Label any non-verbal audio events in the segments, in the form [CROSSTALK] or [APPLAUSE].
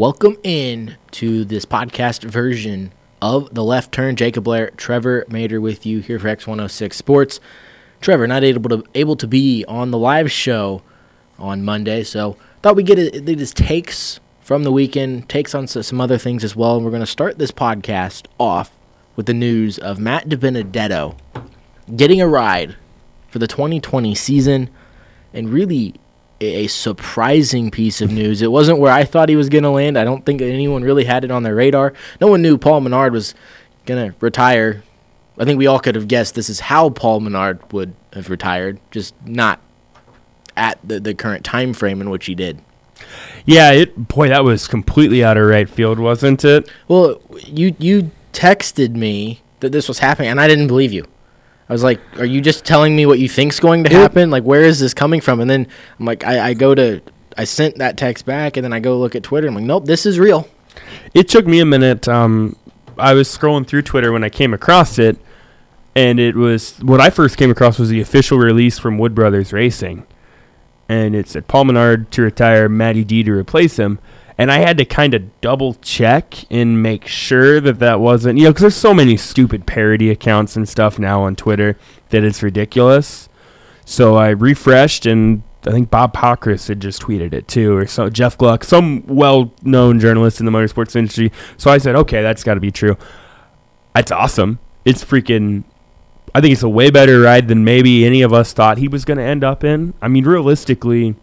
Welcome in to this podcast version of the left turn. Jacob Blair, Trevor Mater with you here for X106 Sports. Trevor not able to able to be on the live show on Monday, so thought we'd get his takes from the weekend, takes on some other things as well. And we're going to start this podcast off with the news of Matt DiBenedetto getting a ride for the 2020 season, and really a surprising piece of news. It wasn't where I thought he was going to land. I don't think anyone really had it on their radar. No one knew Paul Menard was going to retire. I think we all could have guessed this is how Paul Menard would have retired, just not at the, the current time frame in which he did. Yeah, it boy, that was completely out of right field, wasn't it? Well, you you texted me that this was happening, and I didn't believe you. I was like, "Are you just telling me what you think's going to happen? Like, where is this coming from?" And then I'm like, I, I go to, I sent that text back, and then I go look at Twitter. I'm like, "Nope, this is real." It took me a minute. Um, I was scrolling through Twitter when I came across it, and it was what I first came across was the official release from Wood Brothers Racing, and it said Paul Menard to retire, Matty D to replace him and I had to kind of double check and make sure that that wasn't you know because there's so many stupid parody accounts and stuff now on Twitter that it's ridiculous. So I refreshed and I think Bob Pockrass had just tweeted it too, or so Jeff Gluck, some well-known journalist in the motorsports industry. So I said, okay, that's got to be true. That's awesome. It's freaking. I think it's a way better ride than maybe any of us thought he was going to end up in. I mean, realistically,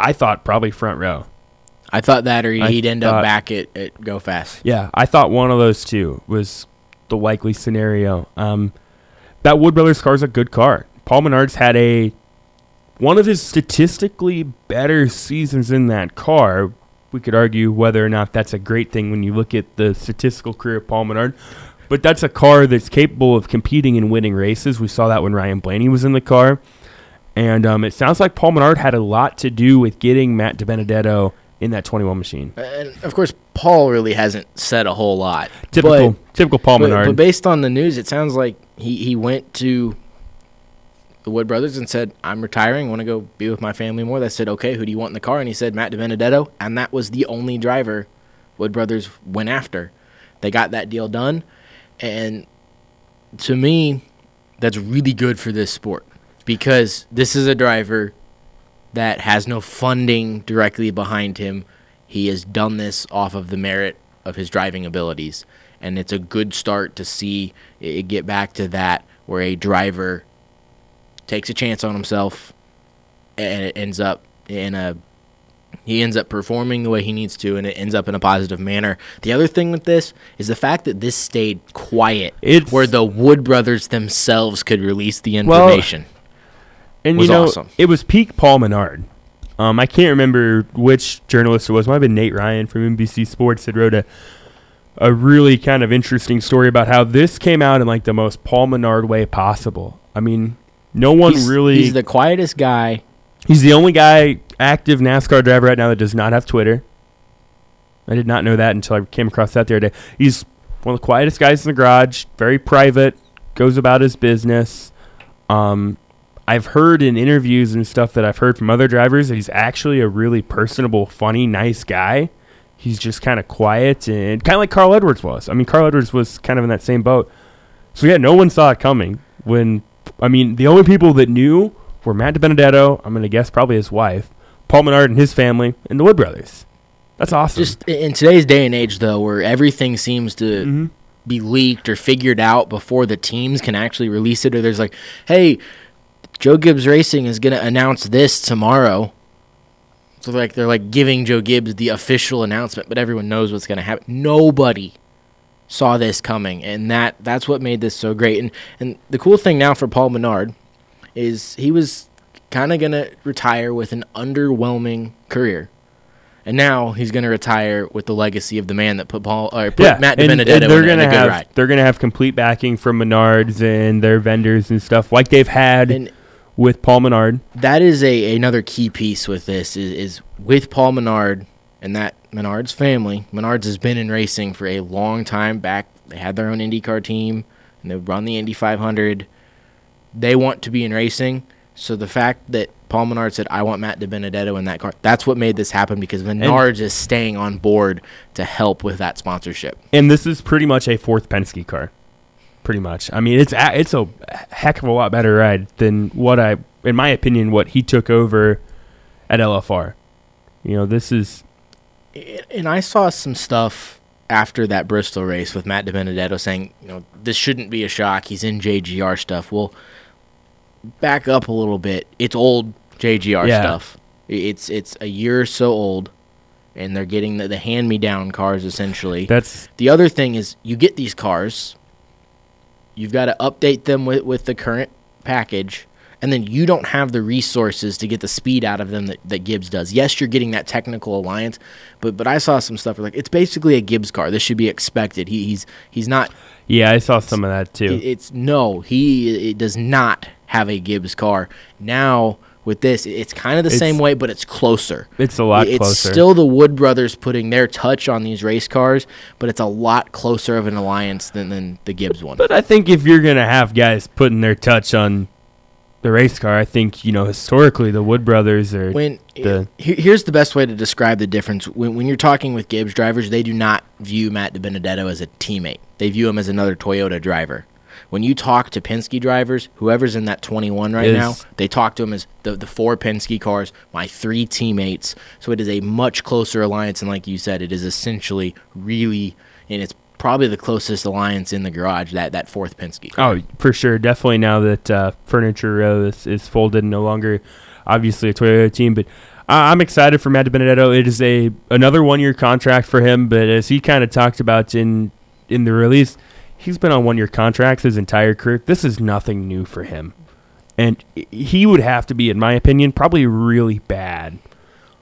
I thought probably front row. I thought that, or he'd end thought, up back at, at Go Fast. Yeah, I thought one of those two was the likely scenario. Um, that Wood Brothers car is a good car. Paul Menard's had a one of his statistically better seasons in that car. We could argue whether or not that's a great thing when you look at the statistical career of Paul Menard. But that's a car that's capable of competing and winning races. We saw that when Ryan Blaney was in the car. And um, it sounds like Paul Menard had a lot to do with getting Matt DiBenedetto in that 21 machine. And of course, Paul really hasn't said a whole lot. Typical, but, typical Paul but, Menard. But based on the news, it sounds like he, he went to the Wood Brothers and said, "I'm retiring. Want to go be with my family more." They said, "Okay, who do you want in the car?" And he said, "Matt DiBenedetto," and that was the only driver Wood Brothers went after. They got that deal done, and to me, that's really good for this sport because this is a driver that has no funding directly behind him. He has done this off of the merit of his driving abilities. And it's a good start to see it get back to that where a driver takes a chance on himself and it ends up in a he ends up performing the way he needs to and it ends up in a positive manner. The other thing with this is the fact that this stayed quiet it's, where the Wood brothers themselves could release the information. Well, and you know, awesome. it was peak Paul Menard. Um, I can't remember which journalist it was. It might have been Nate Ryan from NBC Sports that wrote a a really kind of interesting story about how this came out in like the most Paul Menard way possible. I mean, no one he's, really. He's the quietest guy. He's the only guy active NASCAR driver right now that does not have Twitter. I did not know that until I came across that the other day. He's one of the quietest guys in the garage, very private, goes about his business. Um, I've heard in interviews and stuff that I've heard from other drivers that he's actually a really personable, funny, nice guy. He's just kind of quiet and kind of like Carl Edwards was. I mean, Carl Edwards was kind of in that same boat. So yeah, no one saw it coming. When I mean, the only people that knew were Matt DiBenedetto. I'm going to guess probably his wife, Paul Menard and his family, and the Wood brothers. That's awesome. Just in today's day and age, though, where everything seems to mm-hmm. be leaked or figured out before the teams can actually release it, or there's like, hey, Joe Gibbs Racing is going to announce this tomorrow. So like they're like giving Joe Gibbs the official announcement, but everyone knows what's going to happen. Nobody saw this coming, and that that's what made this so great. And and the cool thing now for Paul Menard is he was kind of going to retire with an underwhelming career. And now he's going to retire with the legacy of the man that put Paul or put yeah, Matt and, DiBenedetto and they're in a have, ride. They're going to have complete backing from Menards and their vendors and stuff like they've had. And with Paul Menard. That is a another key piece with this is, is with Paul Menard and that Menard's family. Menard's has been in racing for a long time. Back they had their own IndyCar team and they run the Indy 500. They want to be in racing, So the fact that Paul Menard said, "I want Matt DiBenedetto in that car," that's what made this happen because Menard is staying on board to help with that sponsorship. And this is pretty much a fourth Penske car. Pretty much. I mean, it's a, it's a heck of a lot better ride than what I, in my opinion, what he took over at LFR. You know, this is. And I saw some stuff after that Bristol race with Matt DiBenedetto saying, you know, this shouldn't be a shock. He's in JGR stuff. Well, back up a little bit. It's old JGR Yeah. stuff. It's it's a year or so old, and they're getting the, the hand me down cars essentially. That's the other thing is you get these cars, you've got to update them with, with the current package, and then you don't have the resources to get the speed out of them that, that Gibbs does. Yes, you're getting that technical alliance, but but I saw some stuff where, like it's basically a Gibbs car. This should be expected. He, he's he's not yeah. I saw some of that it- too. it's no, he it does not have a Gibbs car. Now with this, it's kind of the It's- same way, but it's closer. It's a lot closer. it's closer. still the Wood brothers putting their touch on these race cars, but it's a lot closer of an alliance than, than the Gibbs one. But I think if you're gonna have guys putting their touch on the race car, I think you know historically the Wood brothers are. when the- eh, here's the best way to describe the difference. When, when you're talking with Gibbs drivers, they do not view Matt DiBenedetto as a teammate. They view him as another Toyota driver. When you talk to Penske drivers, whoever's in that 21 right Is- now, they talk to him as the, the four Penske cars, my three teammates. So it is a much closer alliance, and like you said, it is essentially really, and it's probably the closest alliance in the garage. That that fourth Penske. car. Oh, for sure, definitely. Now that uh, Furniture Row is, is folded, and no longer obviously a Toyota team, but I- I'm excited for Matt Benedetto. It is a another one year contract for him, but as he kind of talked about in in the release, he's been on one year contracts his entire career. This is nothing new for him, and he would have to be, in my opinion, probably really bad.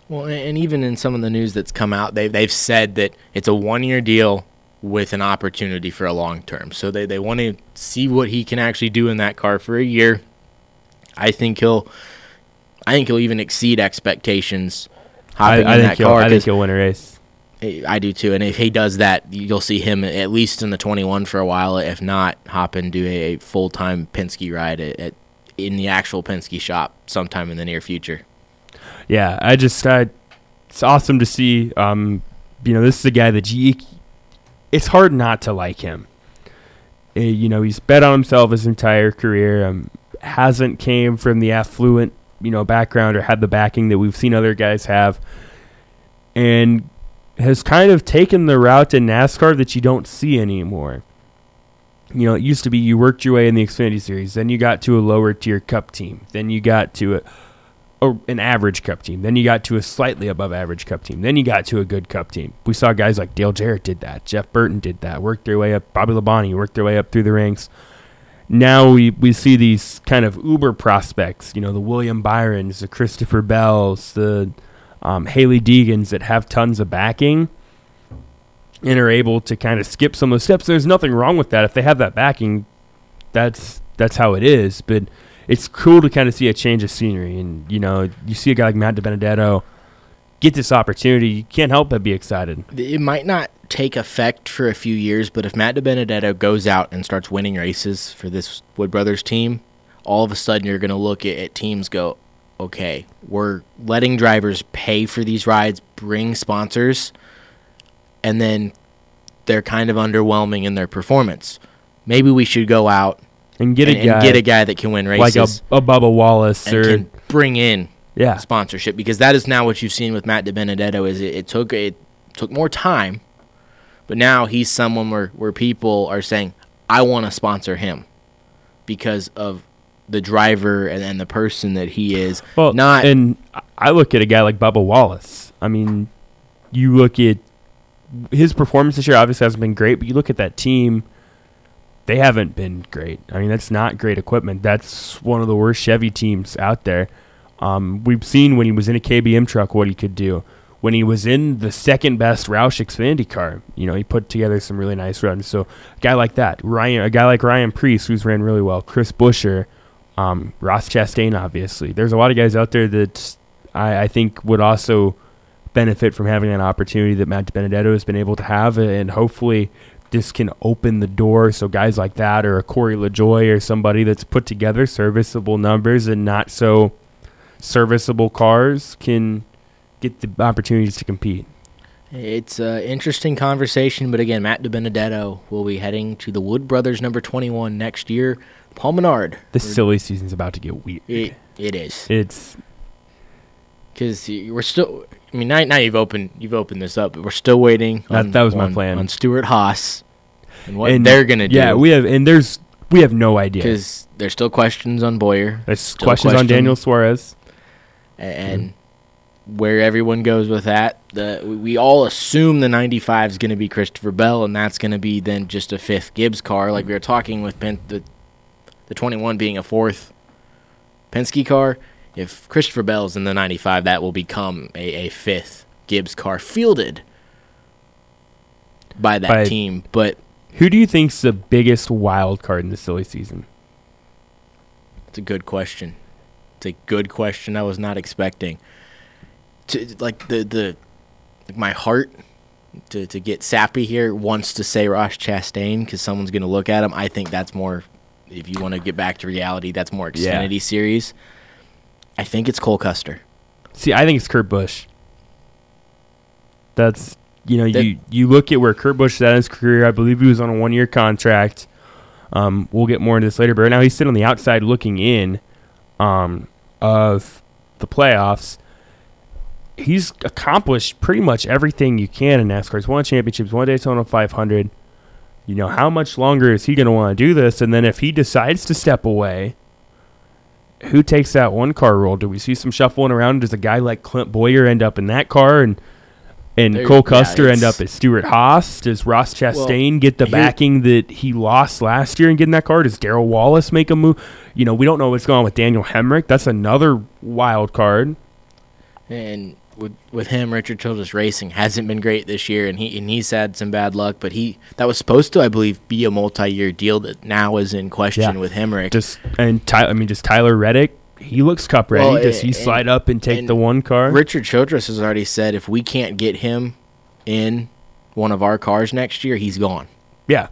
Well, and even in some of the news that's come out, they've, they've said that it's a one year deal with an opportunity for a long term. So they, they want to see what he can actually do in that car for a year. I think he'll I think he'll even exceed expectations I, hopping I in think that he'll, car. I think he'll win a race. I do too. And if he does that, you'll see him at least in the 21 for a while. If not, hop and do a full time Penske ride at, at in the actual Penske shop sometime in the near future. Yeah, I just uh, it's awesome to see. Um, you know, this is a guy that you, it's hard not to like him. Uh, you know, he's bet on himself his entire career. Um, hasn't came from the affluent, you know, background or had the backing that we've seen other guys have, and has kind of taken the route in NASCAR that you don't see anymore. You know, it used to be you worked your way in the Xfinity Series, then you got to a lower tier Cup team, then you got to a a, an average cup team. Then you got to a slightly above average cup team. Then you got to a good cup team. We saw guys like Dale Jarrett did that. Jeff Burton did that. Worked their way up. Bobby Labonte worked their way up through the ranks. Now we, we see these kind of uber prospects. You know, the William Byrons, the Christopher Bells, the um, Hailie Deegans that have tons of backing and are able to kind of skip some of the steps. There's nothing wrong with that. If they have that backing, that's that's how it is. But it's cool to kind of see a change of scenery. And, you know, you see a guy like Matt DiBenedetto get this opportunity, you can't help but be excited. it might not take effect for a few years, but if Matt DiBenedetto goes out and starts winning races for this Wood Brothers team, all of a sudden you're going to look at, at teams go, okay, we're letting drivers pay for these rides, bring sponsors, and then they're kind of underwhelming in their performance. Maybe we should go out And get and, a guy and get a guy that can win races, like a, a Bubba Wallace and or bring in yeah, sponsorship because that is now what you've seen with Matt DiBenedetto. is it, it took it took more time, but now he's someone where, where people are saying, I want to sponsor him because of the driver and, and the person that he is. Well, not and I- look at a guy like Bubba Wallace. I mean, you look at his performance this year. Obviously, hasn't been great, but you look at that team; they haven't been great. I mean, that's not great equipment. That's one of the worst Chevy teams out there. Um, we've seen when he was in a KBM truck what he could do. When he was in the second best Roush Xfinity car, you know, he put together some really nice runs. So, a guy like that, Ryan, a guy like Ryan Preece, who's ran really well, Chris Buescher, um, Ross Chastain, obviously. There's a lot of guys out there that I, I think would also benefit from having an opportunity that Matt Benedetto has been able to have, and hopefully this can open the door so guys like that or a Corey LaJoie or somebody that's put together serviceable numbers and not so serviceable cars can get the opportunities to compete. It's an interesting conversation, but again, Matt DiBenedetto will be heading to the Wood Brothers number 21 next year. Paul Menard. This silly season's about to get weird. It, it is. It's because we're still. I mean, now, now you've opened you've opened this up, but we're still waiting. That, on, that was my on, plan on Stewart Haas and what and they're gonna do. Yeah, we have and there's we have no idea because there's still questions on Bowyer. There's questions on Daniel Suarez. and where everyone goes with that. The we- all assume the 95 is going to be Christopher Bell, and that's going to be then just a fifth Gibbs car, like we were talking with Pen- the the 21 being a fourth Penske car. If Christopher Bell's in the 95, that will become a, a fifth Gibbs car fielded by that By- team. But Who do you think's the biggest wild card in the silly season? It's a good question. It's a good question. I was not expecting. To like the the like my heart to to get sappy here wants to say Ross Chastain because someone's gonna look at him. I think that's more. If you want to get back to reality, that's more Yeah. Series. I think it's Cole Custer. See, I think it's Kurt Busch. That's you know That- you you look at where Kurt Busch is at in his career. I believe he was on a one year contract. Um, we'll get more into this later, but right now he's sitting on the outside looking in um, of the playoffs. He's accomplished pretty much everything you can in NASCAR. He's won championships, won Daytona 500. You know how much longer is he going to want to do this? And then if he decides to step away, who takes that one car role? Do we see some shuffling around? Does a guy like Clint Bowyer end up in that car and and There- Cole yeah, Custer end up as Stewart Haas? Does Ross Chastain get the backing that he lost last year and get in that car? Does Darrell Wallace make a move? You know, we don't know what's going on with Daniel Hemric. That's another wild card. And with with him, Richard Childress Racing hasn't been great this year, and he and he's had some bad luck. But he that was supposed to, I believe, be a multi year deal that now is in question Yeah. with Hemric. Just and Ty, I mean, just Tyler Reddick. He looks cup ready. Well, Does he and- slide up and take and the one car? Richard Childress has already said if we can't get him in one of our cars next year, he's gone. yeah,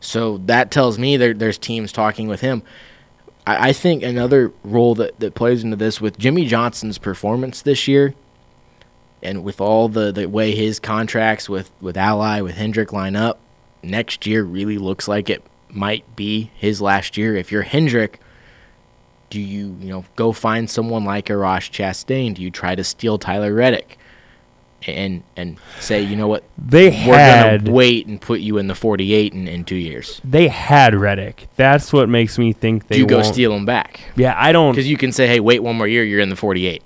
So that tells me there, there's teams talking with him. I, I think another role that, that plays into this with Jimmie Johnson's performance this year, and with all the, the way his contracts with, with Ally, with Hendrick line up, next year really looks like it might be his last year. If you're Hendrick, do you you know go find someone like a Ross Chastain? Do you try to steal Tyler Reddick? And and say, you know what, they we're had gonna wait and put you in the 48 in, in two years. they had Reddick. That's what makes me think they Do you go steal him back? Yeah, I don't. Because you can say, hey, wait one more year, you're in the 48.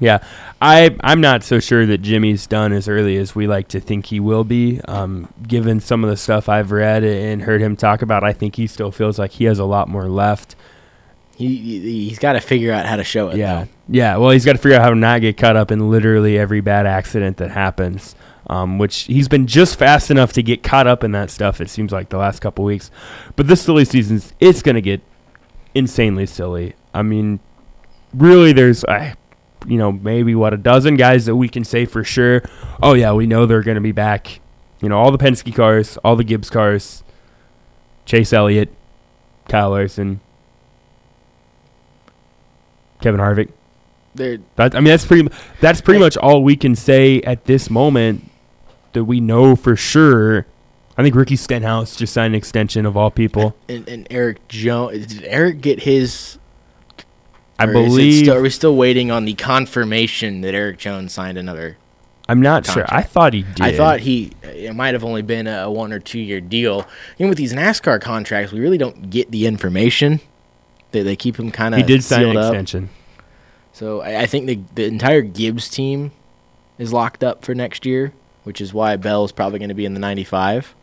Yeah, I I'm not so sure that Jimmie's done as early as we like to think he will be. Um, given some of the stuff I've read and heard him talk about, I think he still feels like he has a lot more left. He, he he's got to figure out how to show it. Yeah, though. yeah. Well, he's got to figure out how to not get caught up in literally every bad accident that happens. Um, which he's been just fast enough to get caught up in that stuff. It seems like the last couple weeks, but this silly season's it's gonna get insanely silly. I mean, really, there's uh, you know maybe what a dozen guys that we can say for sure. Oh yeah, we know they're gonna be back. You know, all the Penske cars, all the Gibbs cars, Chase Elliott, Kyle Larson, Kevin Harvick. That, I mean, that's pretty. That's pretty much all we can say at this moment that we know for sure. I think Ricky Stenhouse just signed an extension of all people. and, and Erik Jones. Did Erik get his? I or believe. Still, are we still waiting on the confirmation that Erik Jones signed another? I'm not sure. I thought he did. I thought he. It might have only been a one or two year deal. Even with these NASCAR contracts, we really don't get the information. They they keep him kind of he did sign an up. extension. So I, I think the the entire Gibbs team is locked up for next year, which is why Bell's probably going to be in the 95.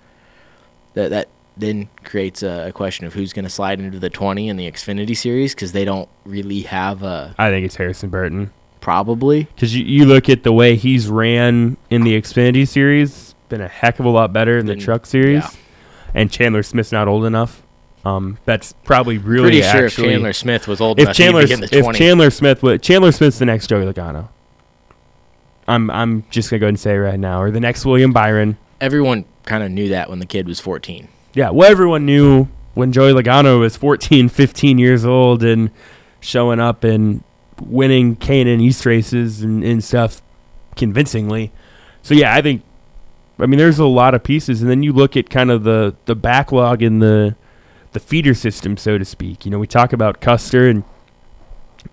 That that then creates a, a question of who's going to slide into the 20 in the Xfinity series because they don't really have a I think it's Harrison Burton probably. because you, you look at the way he's ran in the Xfinity series, been a heck of a lot better in the Then- Truck series. yeah. And Chandler Smith's not old enough. Um, that's probably really Pretty sure if Chandler Smith was old if enough, Chandler he'd be in the if Chandler Smith would Chandler Smith's the next Joey Logano. I'm I'm just gonna go ahead and say right now, or the next William Byron. Everyone kind of knew that when the kid was 14. Yeah, well, everyone knew when Joey Logano was 14, [LAUGHS] 15 years old and showing up and winning K&N East races and, and stuff convincingly. So, yeah, I think, I mean, there's a lot of pieces. And then you look at kind of the, the backlog in the, the feeder system, so to speak. You know, we talk about Custer and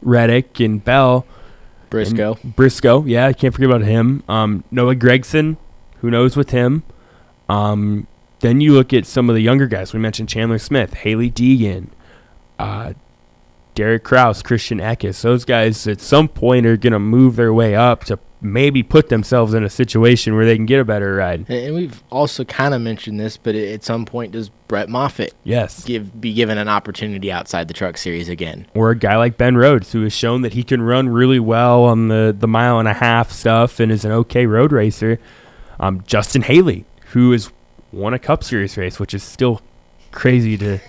Reddick and Bell. Briscoe. And Briscoe, yeah, I can't forget about him. Um, Noah Gragson, who knows with him. Um, then you look at some of the younger guys. We mentioned Chandler Smith, Hailie Deegan, uh, Derek Kraus, Christian Eckes. Those guys at some point are going to move their way up to maybe put themselves in a situation where they can get a better ride. And we've also kind of mentioned this, but at some point, does Brett Moffitt yes give be given an opportunity outside the Truck Series again? Or a guy like Ben Rhodes, who has shown that he can run really well on the the mile and a half stuff and is an okay road racer. Um, Justin Haley, who has won a Cup Series race, which is still crazy to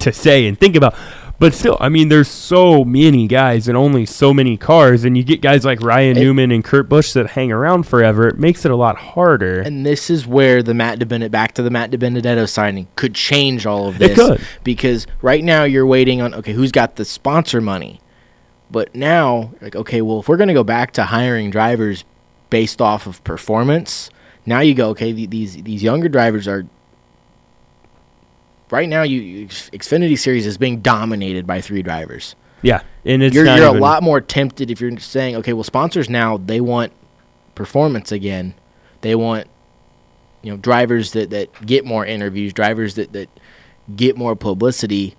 to say and think about. But still, I mean, there's so many guys and only so many cars, and you get guys like Ryan it, Newman and Kurt Busch that hang around forever. It makes it a lot harder. And this is where the Matt DiBenedetto, back to the Matt DiBenedetto signing, could change all of this. It could. Because right now you're waiting on, okay, who's got the sponsor money? But now, like, okay, well, if we're going to go back to hiring drivers based off of performance, now you go, okay, these these younger drivers are right now you Xfinity Series is being dominated by three drivers. Yeah, and it's you're, you're a lot more tempted if you're saying, okay, well, sponsors now they want performance again. They want you know drivers that that get more interviews, drivers that that get more publicity.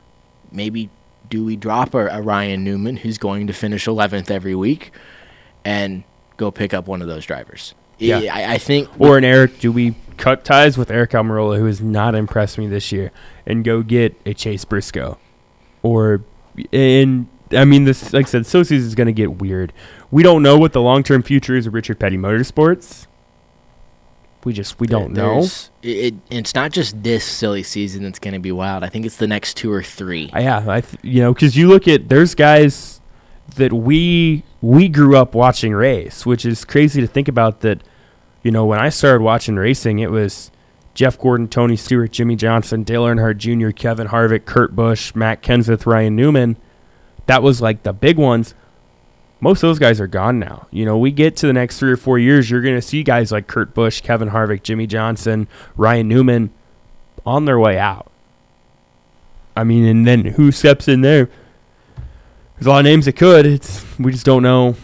Maybe do we drop a, a Ryan Newman who's going to finish 11th every week and go pick up one of those drivers? Yeah, I, I think. Or an Aric, do we cut ties with Aric Almirola, who has not impressed me this year, and go get a Chase Briscoe, or and I mean this, like I said, so season is going to get weird. We don't know what the long term future is of Richard Petty Motorsports. We just we don't know. It, it, it's not just this silly season that's going to be wild. I think it's the next two or three. Uh, yeah, I th- you know because you look at there's guys that we we grew up watching race, which is crazy to think about that you know, when I started watching racing, it was Jeff Gordon, Tony Stewart, Jimmie Johnson, Dale Earnhardt Jr., Kevin Harvick, Kurt Busch, Matt Kenseth, Ryan Newman. That was like the big ones. Most of those guys are gone now. You know, we get to the next three or four years, you're going to see guys like Kurt Busch, Kevin Harvick, Jimmie Johnson, Ryan Newman on their way out. I mean, and then who steps in there? There's a lot of names that could. It's we just don't know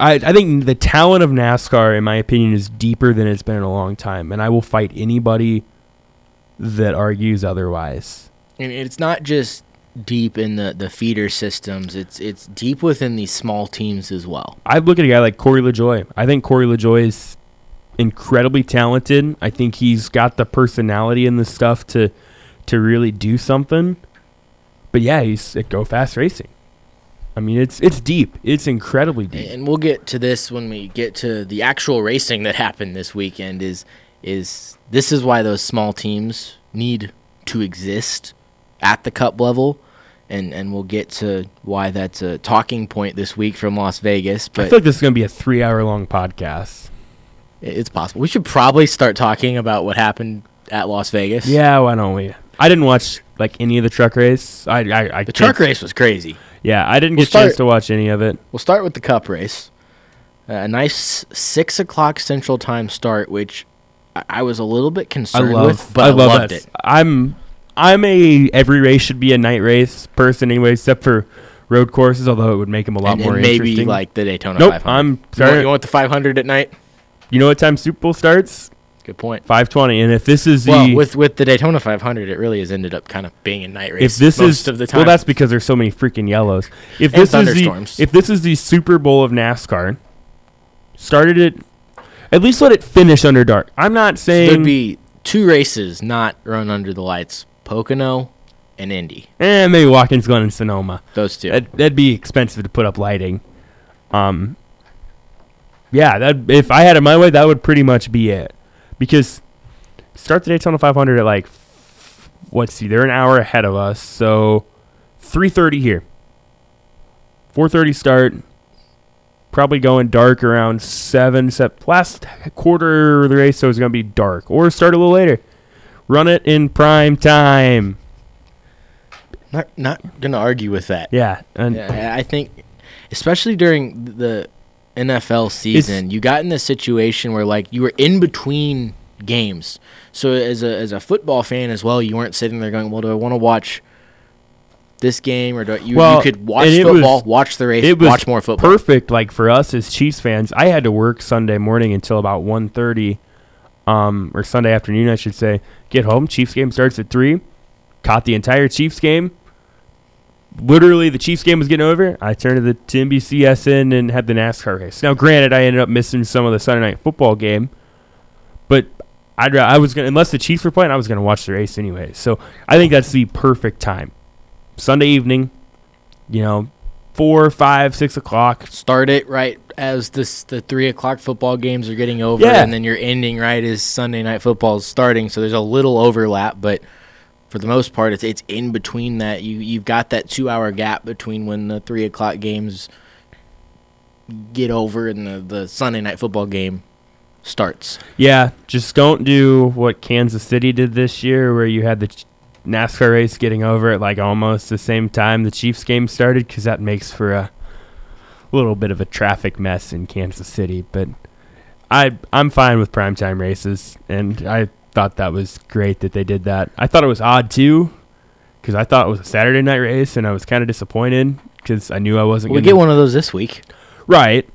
I, I think the talent of NASCAR, in my opinion, is deeper than it's been in a long time, and I will fight anybody that argues otherwise. And it's not just deep in the, the feeder systems; it's it's deep within these small teams as well. I look at a guy like Corey LaJoie. I think Corey LaJoie is incredibly talented. I think he's got the personality and the stuff to to really do something. But yeah, he's at Go Fast Racing. I mean, it's it's deep. It's incredibly deep. And we'll get to this when we get to the actual racing that happened this weekend. Is is this is why those small teams need to exist at the cup level, and and we'll get to why that's a talking point this week from Las Vegas. But I feel like this is going to be a three-hour-long podcast. It's possible. We should probably start talking about what happened at Las Vegas. Yeah, why don't we? I didn't watch like any of the truck race. I, I, I the truck race was crazy. Yeah, I didn't we'll get a chance to watch any of it. We'll start with the Cup race. Uh, a nice six o'clock Central Time start, which I, I was a little bit concerned love, with, but I, I loved that. it. I'm I'm a every race should be a night race person anyway, except for road courses. Although it would make them a lot and, more and maybe interesting. like the Daytona. Nope, 500. I'm sorry. You want, you want the 500 at night? You know what time Super Bowl starts? Good point. 520. And if this is well, the with with the Daytona 500, it really has ended up kind of being a night race. If this is of the time, well, that's because there's so many freaking yellows. If this is the if this is the Super Bowl of NASCAR, started it. At least let it finish under dark. I'm not saying so there'd be two races not run under the lights: Pocono and Indy. And maybe Watkins Glen and Sonoma. Those two. That'd, that'd be expensive to put up lighting. Um. Yeah, that if I had it my way, that would pretty much be it because start the Daytona 500 at like let's see, they're an hour ahead of us, so 3:30 here. 4:30 start. Probably going dark around seven. Set Last quarter of the race, so it's gonna be dark, or start a little later. Run it in prime time. Not not gonna argue with that. Yeah, and Yeah, I think, especially during the NFL season, you got in this situation where like you were in between games. So as a as a football fan as well, you weren't sitting there going, "Well, do I want to watch this game or do I, you Well, you could watch football, was- watch the race, watch more football." perfect. Like for us as Chiefs fans, I had to work Sunday morning until about 1.30, um, or Sunday afternoon, I should say. Get home. Chiefs game starts at three. Caught the entire Chiefs game. Literally, the Chiefs game was getting over. I turned to the to NBCSN and had the NASCAR race. Now, granted, I ended up missing some of the Sunday night football game, but I'd I was gonna unless the Chiefs were playing, I was gonna watch the race anyway. So I think that's the perfect time. Sunday evening, you know, four, five, six o'clock. Start it right as this the three o'clock football games are getting over, Yeah. and then you're ending right as Sunday night football is starting. So there's a little overlap, but for the most part, it's it's in between that. You you've got that two hour gap between when the three o'clock games get over and the the Sunday night football game starts. Yeah, just don't do what Kansas City did this year, where you had the NASCAR race getting over at like almost the same time the Chiefs game started, because that makes for a little bit of a traffic mess in Kansas City. But I I'm fine with primetime races, and I thought that was great that they did that. I thought it was odd too, because I thought it was a Saturday night race, and I was kind of disappointed because I knew I wasn't. We gonna get one of those this week. Right.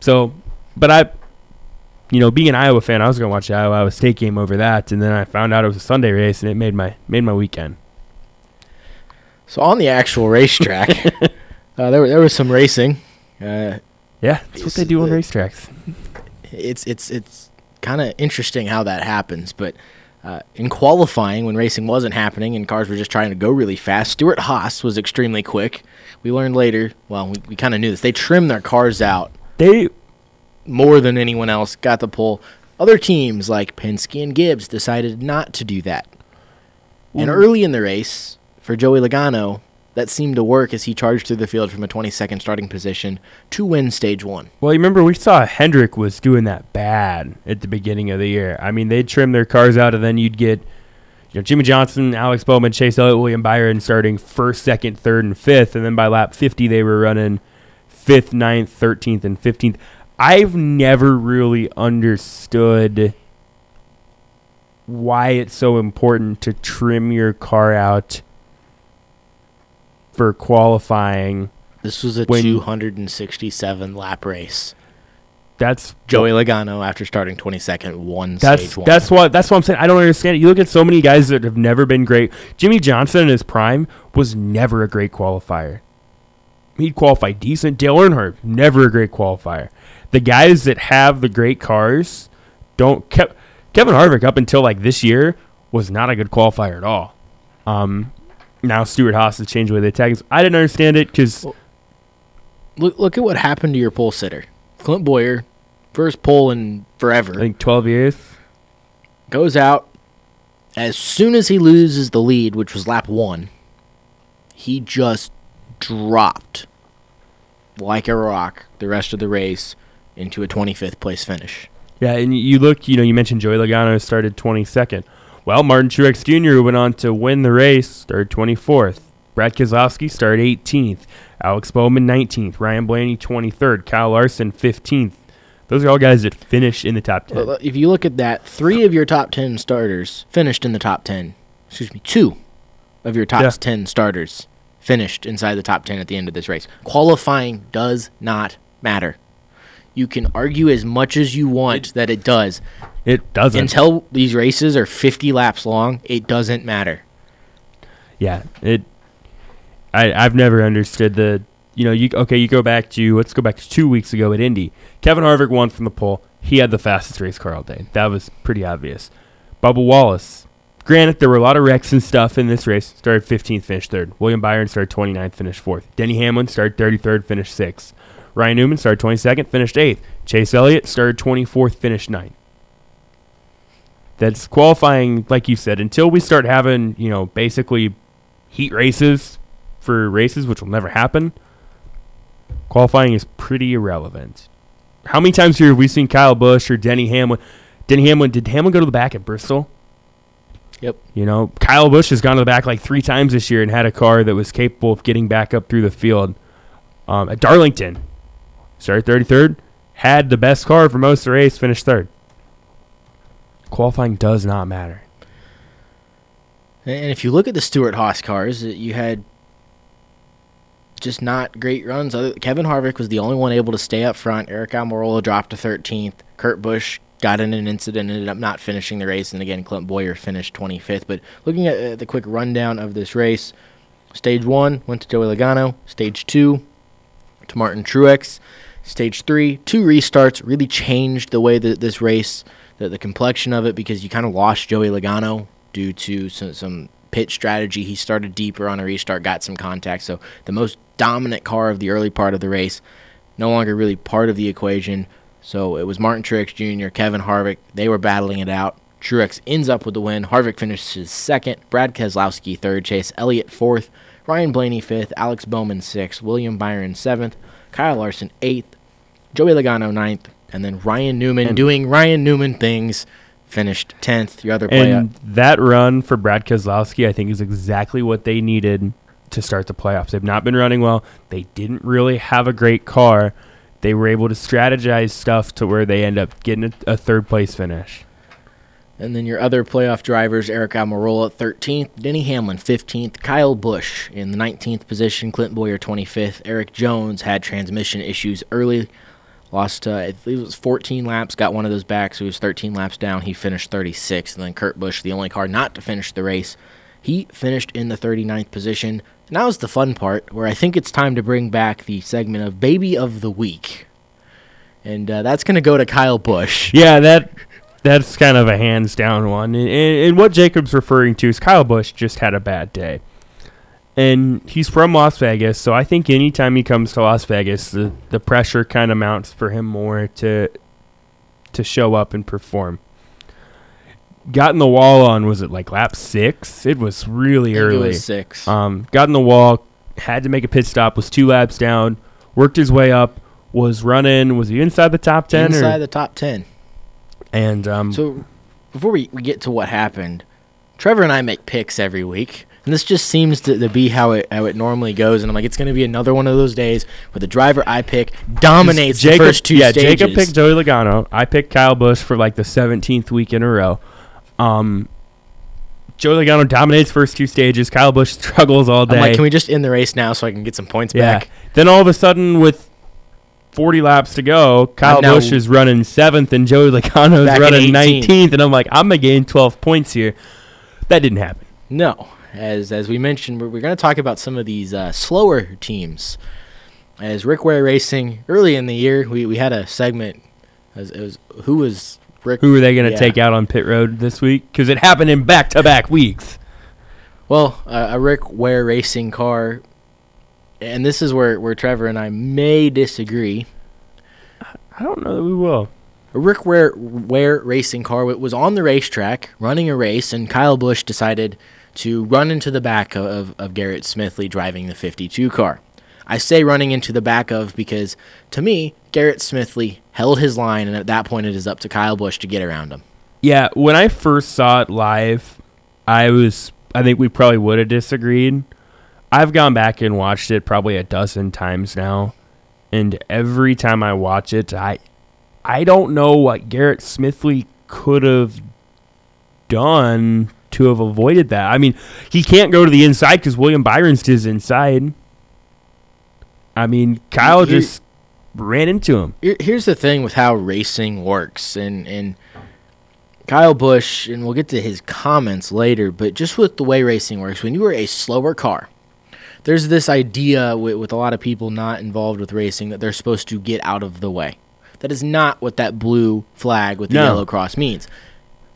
So, but I, you know, being an Iowa fan, I was gonna watch the Iowa Iowa State game over that, and then I found out it was a Sunday race, and it made my made my weekend. So on the actual racetrack, [LAUGHS] uh, there there was some racing. Uh, Yeah, that's what they do on racetracks. it's it's it's kind of interesting how that happens. But uh, in qualifying, when racing wasn't happening and cars were just trying to go really fast, Stewart Haas was extremely quick. We learned later. Well, we, we kind of knew this. They trimmed their cars out They more than anyone else. Got the pole. Other teams like Penske and Gibbs decided not to do that. And early in the race, for Joey Logano, that seemed to work as he charged through the field from a 22nd starting position to win stage one. well, you remember we saw Hendrick was doing that bad at the beginning of the year. I mean, they'd trim their cars out, and then you'd get. You know, Jimmie Johnson, Alex Bowman, Chase Elliott, William Byron starting first, second, third, and fifth, and then by lap 50 they were running fifth, ninth, thirteenth, and fifteenth. I've never really understood why it's so important to trim your car out for qualifying. This was a When- 267 lap race. That's Joey Logano, after starting 22nd, won That's stage one. that's what that's what I'm saying. I don't understand it. You look at so many guys that have never been great. Jimmie Johnson in his prime was never a great qualifier. He'd qualify decent. Dale Earnhardt never a great qualifier. The guys that have the great cars don't. Kev, Kevin Harvick up until like this year was not a good qualifier at all. Um, now Stewart Haas has changed the way they tag. us. I didn't understand it because look, look at what happened to your pole sitter. Clint Bowyer, first pole in forever, I think 12 years. goes out. As soon as he loses the lead, which was lap one, he just dropped like a rock the rest of the race into a 25th place finish. Yeah, and you look, you know, you mentioned Joey Logano started 22nd. Well, Martin Truex Jr., went on to win the race, started 24th. Brad Keselowski started 18th. Alex Bowman 19th. Ryan Blaney 23rd. Kyle Larson 15th. Those are all guys that finished in the top 10. Well, If you look at that, three of your top 10 starters finished in the top 10. Excuse me, two of your top Yeah. 10 starters finished inside the top 10 at the end of this race. Qualifying does not matter. You can argue as much as you want that it does. It doesn't. Until these races are 50 laps long, it doesn't matter. yeah, it. I I've never understood the. You know, you okay? You go back to let's go back to two weeks ago at Indy. Kevin Harvick won from the pole. He had the fastest race car all day. That was pretty obvious. Bubba Wallace. Granted, there were a lot of wrecks and stuff in this race. Started 15th, finished third. William Byron started 29th, finished fourth. Denny Hamlin started 33rd, finished sixth. Ryan Newman started 22nd, finished eighth. Chase Elliott started 24th, finished ninth. That's qualifying, like you said, until we start having, you know, basically heat races for races, which will never happen. Qualifying is pretty irrelevant. How many times here have we seen Kyle Busch or Denny Hamlin? Denny Hamlin, did Hamlin go to the back at Bristol? Yep. You know, Kyle Busch has gone to the back like three times this year and had a car that was capable of getting back up through the field. Um, at Darlington, started 33rd, had the best car for most of the race, finished third. Qualifying does not matter. And if you look at the Stewart Haas cars, uh, you had just not great runs. Kevin Harvick was the only one able to stay up front. Aric Almirola dropped to 13th. Kurt Busch got in an incident, ended up not finishing the race, and again, Clint Bowyer finished 25th. But looking at uh, the quick rundown of this race, stage one went to Joey Logano. Stage two to Martin Truex. Stage three, two restarts really changed the way that this race, the, the complexion of it, because you kind of lost Joey Logano due to some, some pit strategy. He started deeper on a restart, got some contact. So the most dominant car of the early part of the race, no longer really part of the equation. So it was Martin Truex Jr., Kevin Harvick. They were battling it out. Truex ends up with the win. Harvick finishes second. Brad Keselowski third. Chase Elliott fourth. Ryan Blaney fifth. Alex Bowman sixth. William Byron seventh. Kyle Larson eighth. Joey Logano ninth. And then Ryan Newman And- doing Ryan Newman things finished tenth. Your other playoff. And that run for Brad Keselowski, I think, is exactly what they needed to start the playoffs. They've not been running well. They didn't really have a great car. They were able to strategize stuff to where they end up getting a, a third place finish. And then your other playoff drivers, Aric Almirola, 13th, Denny Hamlin, 15th, Kyle Busch in the 19th position, Clint Bowyer, 25th. Erik Jones had transmission issues early, lost, uh, I believe it was 14 laps, got one of those back, so he was 13 laps down. He finished 36th. And then Kurt Busch, the only car not to finish the race, he finished in the 39th position. Now is the fun part, where I think it's time to bring back the segment of Baby of the Week. And uh, that's going to go to Kyle Busch. Yeah, that that's kind of a hands down one. And, and what Jacob's referring to is Kyle Busch just had a bad day. And he's from Las Vegas, so I think anytime he comes to Las Vegas, the, the pressure kind of mounts for him more to to show up and perform. Got in the wall on was it like lap six? It was really I think it early. was six. Um, got in the wall, had to make a pit stop, was two laps down, worked his way up, was running. Was he inside the top ten? Inside or, the top 10. and um, So before we, we get to what happened, Trevor and I make picks every week. And this just seems to, to be how it how it normally goes. And I'm like, it's going to be another one of those days where the driver I pick dominates Jacob, the first two yeah, stages. Jacob picked Joey Logano. I picked Kyle Busch for like the 17th week in a row. Um, Joey Logano dominates first two stages. Kyle Busch [LAUGHS] struggles all day. I'm like, can we just end the race now so I can get some points yeah. back? Then all of a sudden, with 40 laps to go, Kyle Busch is running seventh, and Joey Logano is running 19th. And I'm like, I'm gonna gain 12 points here. That didn't happen. No. As as we mentioned, we're, we're going to talk about some of these uh, slower teams. As Rick Ware Racing, early in the year, we, we had a segment. As, it was who was Rick? Who are they gonna Yeah. take out on pit road this week? Because it happened in back-to-back weeks. Well, uh, a Rick Ware Racing car, and this is where where Trevor and I may disagree. I don't know that we will. A Rick Ware, Ware racing car wa- was on the racetrack running a race, and Kyle Busch decided to run into the back of, of Garrett Smithley driving the 52 car. I say running into the back of because, to me, Garrett Smithley held his line, and at that point, it is up to Kyle Busch to get around him. Yeah, when I first saw it live, I was I think we probably would have disagreed. I've gone back and watched it probably a dozen times now, and every time I watch it, I I don't know what Garrett Smithley could have done to have avoided that. I mean, he can't go to the inside because William Byron's to his inside. I mean, Kyle Here- just ran into him. Here's the thing with how racing works, and and Kyle Busch, and we'll get to his comments later, but just with the way racing works, when you are a slower car, there's this idea with, with a lot of people not involved with racing that they're supposed to get out of the way. That is not what that blue flag with the No. yellow cross means.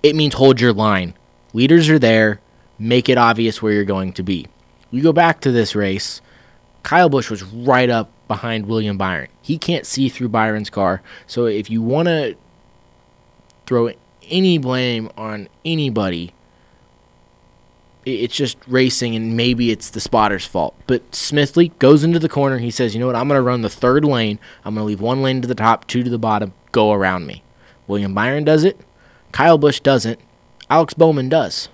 It means hold your line. Leaders are there. Make it obvious where you're going to be. You go back to this race. Kyle Busch was right up behind William Byron. He can't see through Byron's car. So if you want to throw any blame on anybody, it's just racing and maybe it's the spotter's fault. But Smithley goes into the corner. He says, You know what? I'm going to run the third lane. I'm going to leave one lane to the top, two to the bottom. Go around me. William Byron does it. Kyle Busch doesn't. Alex Bowman does.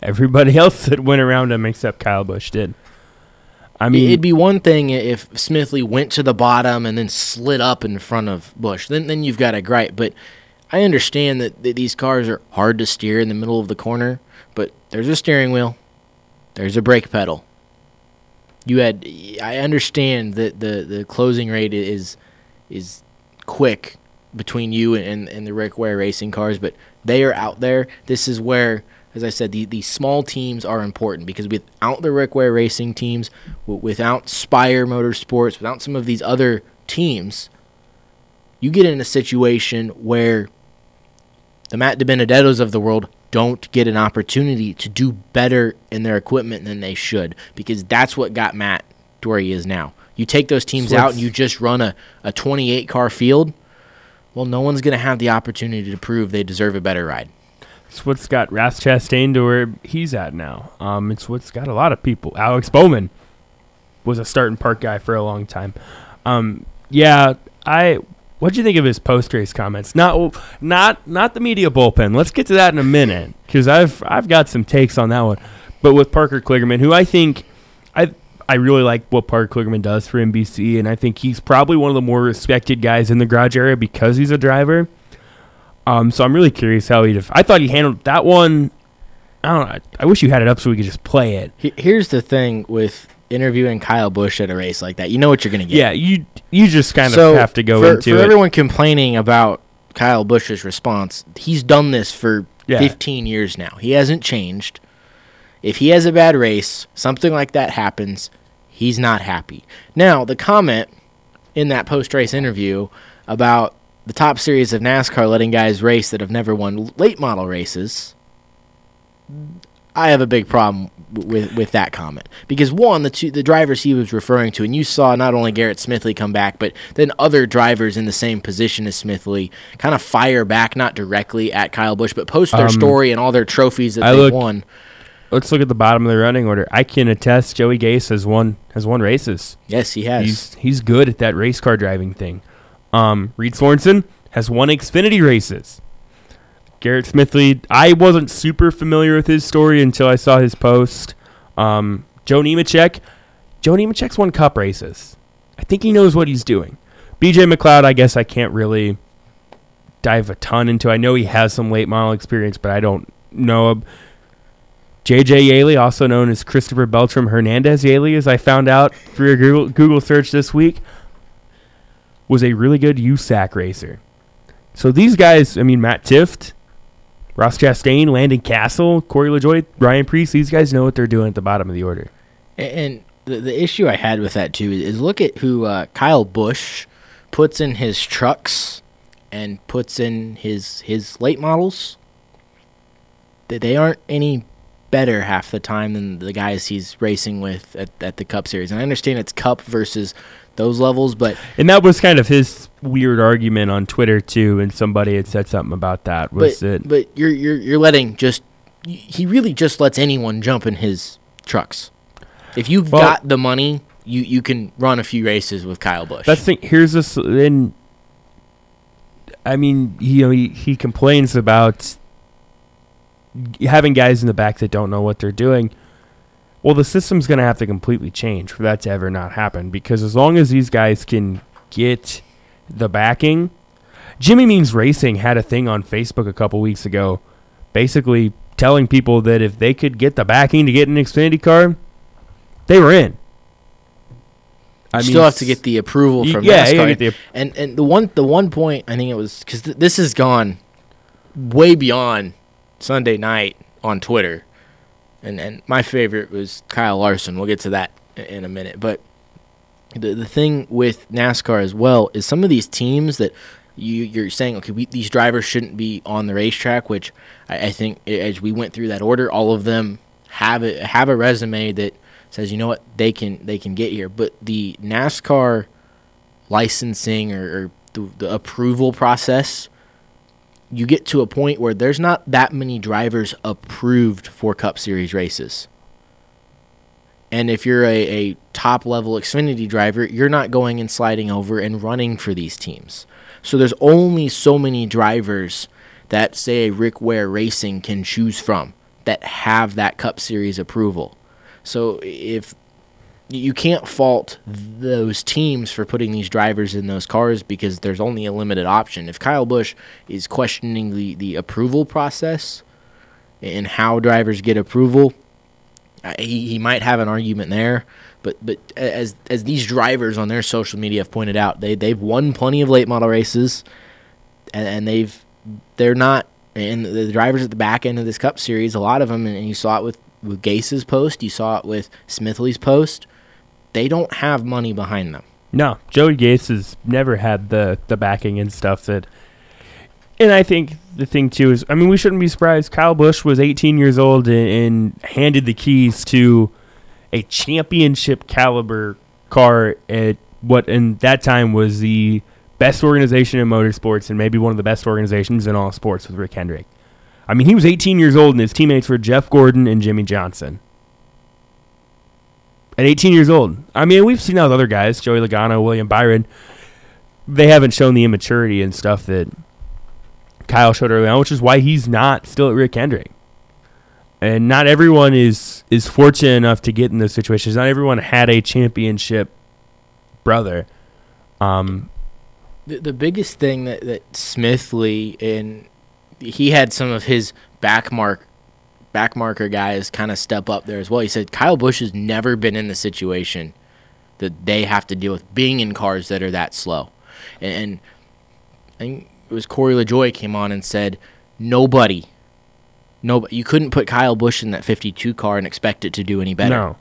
everybody [LAUGHS] else that went around him except Kyle Busch did. I mean, it'd be one thing if Smithley went to the bottom and then slid up in front of Busch. Then then you've got a gripe. But I understand that, that these cars are hard to steer in the middle of the corner. But there's a steering wheel, there's a brake pedal. You had I understand that the the closing rate is is quick between you and, and the Rick Ware racing cars, but they are out there. This is where, as I said, the, the small teams are important because without the Rick Ware racing teams, w- without Spire Motorsports, without some of these other teams, you get in a situation where the Matt DiBenedettos of the world don't get an opportunity to do better in their equipment than they should because that's what got Matt to where he is now. You take those teams out and you just run a, a 28 car field – well, no one's going to have the opportunity to prove they deserve a better ride. It's what's got Ross Chastain to where he's at now. Um, it's what's got a lot of people. Alex Bowman was a starting park guy for a long time. Um, yeah, I. What'd you think of his post race comments? Not, not, not the media bullpen. Let's get to that in a minute because I've I've got some takes on that one. But with Parker Kligerman, who I think I really like what Parker Kligerman does for NBC, and I think he's probably one of the more respected guys in the garage area because he's a driver. Um, so I'm really curious how he. Def- I thought he handled that one. I don't know. I wish you had it up so we could just play it. Here's the thing with interviewing Kyle Busch at a race like that. You know what you're going to get. Yeah, you you just kind so of have to go for, into for it. everyone complaining about Kyle Busch's response, he's done this for yeah. 15 years now. He hasn't changed. If he has a bad race, something like that happens, He's not happy. Now, the comment in that post race interview about the top series of NASCAR letting guys race that have never won late model races, I have a big problem with with that comment because one, the two the drivers he was referring to, and you saw not only Garrett Smithley come back, but then other drivers in the same position as Smithley kind of fire back, not directly at Kyle Busch, but post their um, story and all their trophies that they won let's look at the bottom of the running order. I can attest Joey Gase has won has won races. Yes, he has. He's he's good at that race car driving thing. Um, Reed Sorenson has won Xfinity races. Garrett Smithley, I wasn't super familiar with his story until I saw his post. Um, Joe Nemechek, Joe Nemechek's won Cup races. I think he knows what he's doing. BJ McLeod, I guess I can't really dive a ton into. I know he has some late model experience, but I don't know. JJ Yeley, also known as Christopher Beltram Hernandez Yeley, as I found out through a Google, Google search this week, was a really good USAC racer. So these guys, I mean, Matt Tifft, Ross Chastain, Landon Cassill, Corey LaJoie, Ryan Preece, these guys know what they're doing at the bottom of the order. And the, the issue I had with that, too, is look at who uh, Kyle Busch puts in his trucks and puts in his, his late models. They aren't any better half the time than the guys he's racing with at, at the Cup Series. And I understand it's Cup versus those levels, but and that was kind of his weird argument on Twitter too. And somebody had said something about that. Was but, it? But you're you're you're letting just he really just lets anyone jump in his trucks. If you've well, got the money, you you can run a few races with Kyle Busch. That's the here's this and. I mean, you know, he, he complains about having guys in the back that don't know what they're doing. Well, the system's going to have to completely change for that to ever not happen because as long as these guys can get the backing, Jimmy Means Racing had a thing on Facebook a couple weeks ago, basically telling people that if they could get the backing to get an Xfinity car, they were in. I mean, still have to get the approval from yeah, NASCAR. The, and and the one the one point I think it was because th- this has gone way beyond Sunday night on Twitter, and and my favorite was Kyle Larson. We'll get to that in a minute, but the the thing with NASCAR as well is some of these teams that you you're saying okay we, these drivers shouldn't be on the racetrack, which I, I think as we went through that order, all of them have a have a resume that says you know what they can they can get here, but the NASCAR licensing or, or the, the approval process you get to a point where there's not that many drivers approved for Cup Series races. And if you're a, a top level Xfinity driver, you're not going and sliding over and running for these teams. So there's only so many drivers that, say, Rick Ware Racing can choose from. that have that Cup Series approval. So if you can't fault those teams for putting these drivers in those cars because there's only a limited option. If Kyle Busch is questioning the, the approval process and how drivers get approval, he, he might have an argument there. But but as as these drivers on their social media have pointed out, they they've won plenty of late model races, and, and they've they're not and the drivers at the back end of this Cup Series, a lot of them, and you saw it with with Gase's post, you saw it with Smithley's post. They don't have money behind them. No, Joey Gase has never had the the backing and stuff that. And I think the thing too is, I mean, we shouldn't be surprised. Kyle Busch was 18 years old and, and handed the keys to a championship caliber car at what in that time was the best organization in motorsports and maybe one of the best organizations in all sports with Rick Hendrick. I mean, he was 18 years old and his teammates were Jeff Gordon and Jimmie Johnson. At 18 years old. I mean, we've seen those other guys, Joey Logano, William Byron. They haven't shown the immaturity and stuff that Kyle showed early on, which is why he's not still at Rick Hendrick and not everyone is is fortunate enough to get in those situations. Not everyone had a championship brother. Um, the, the biggest thing that that Smithley and he had some of his back mark back marker guys kind of step up there as well. He said Kyle Busch has never been in the situation that they have to deal with being in cars that are that slow. And, I think it was Corey LaJoie came on and said nobody no, you couldn't put Kyle Busch in that 52 car and expect it to do any better. No.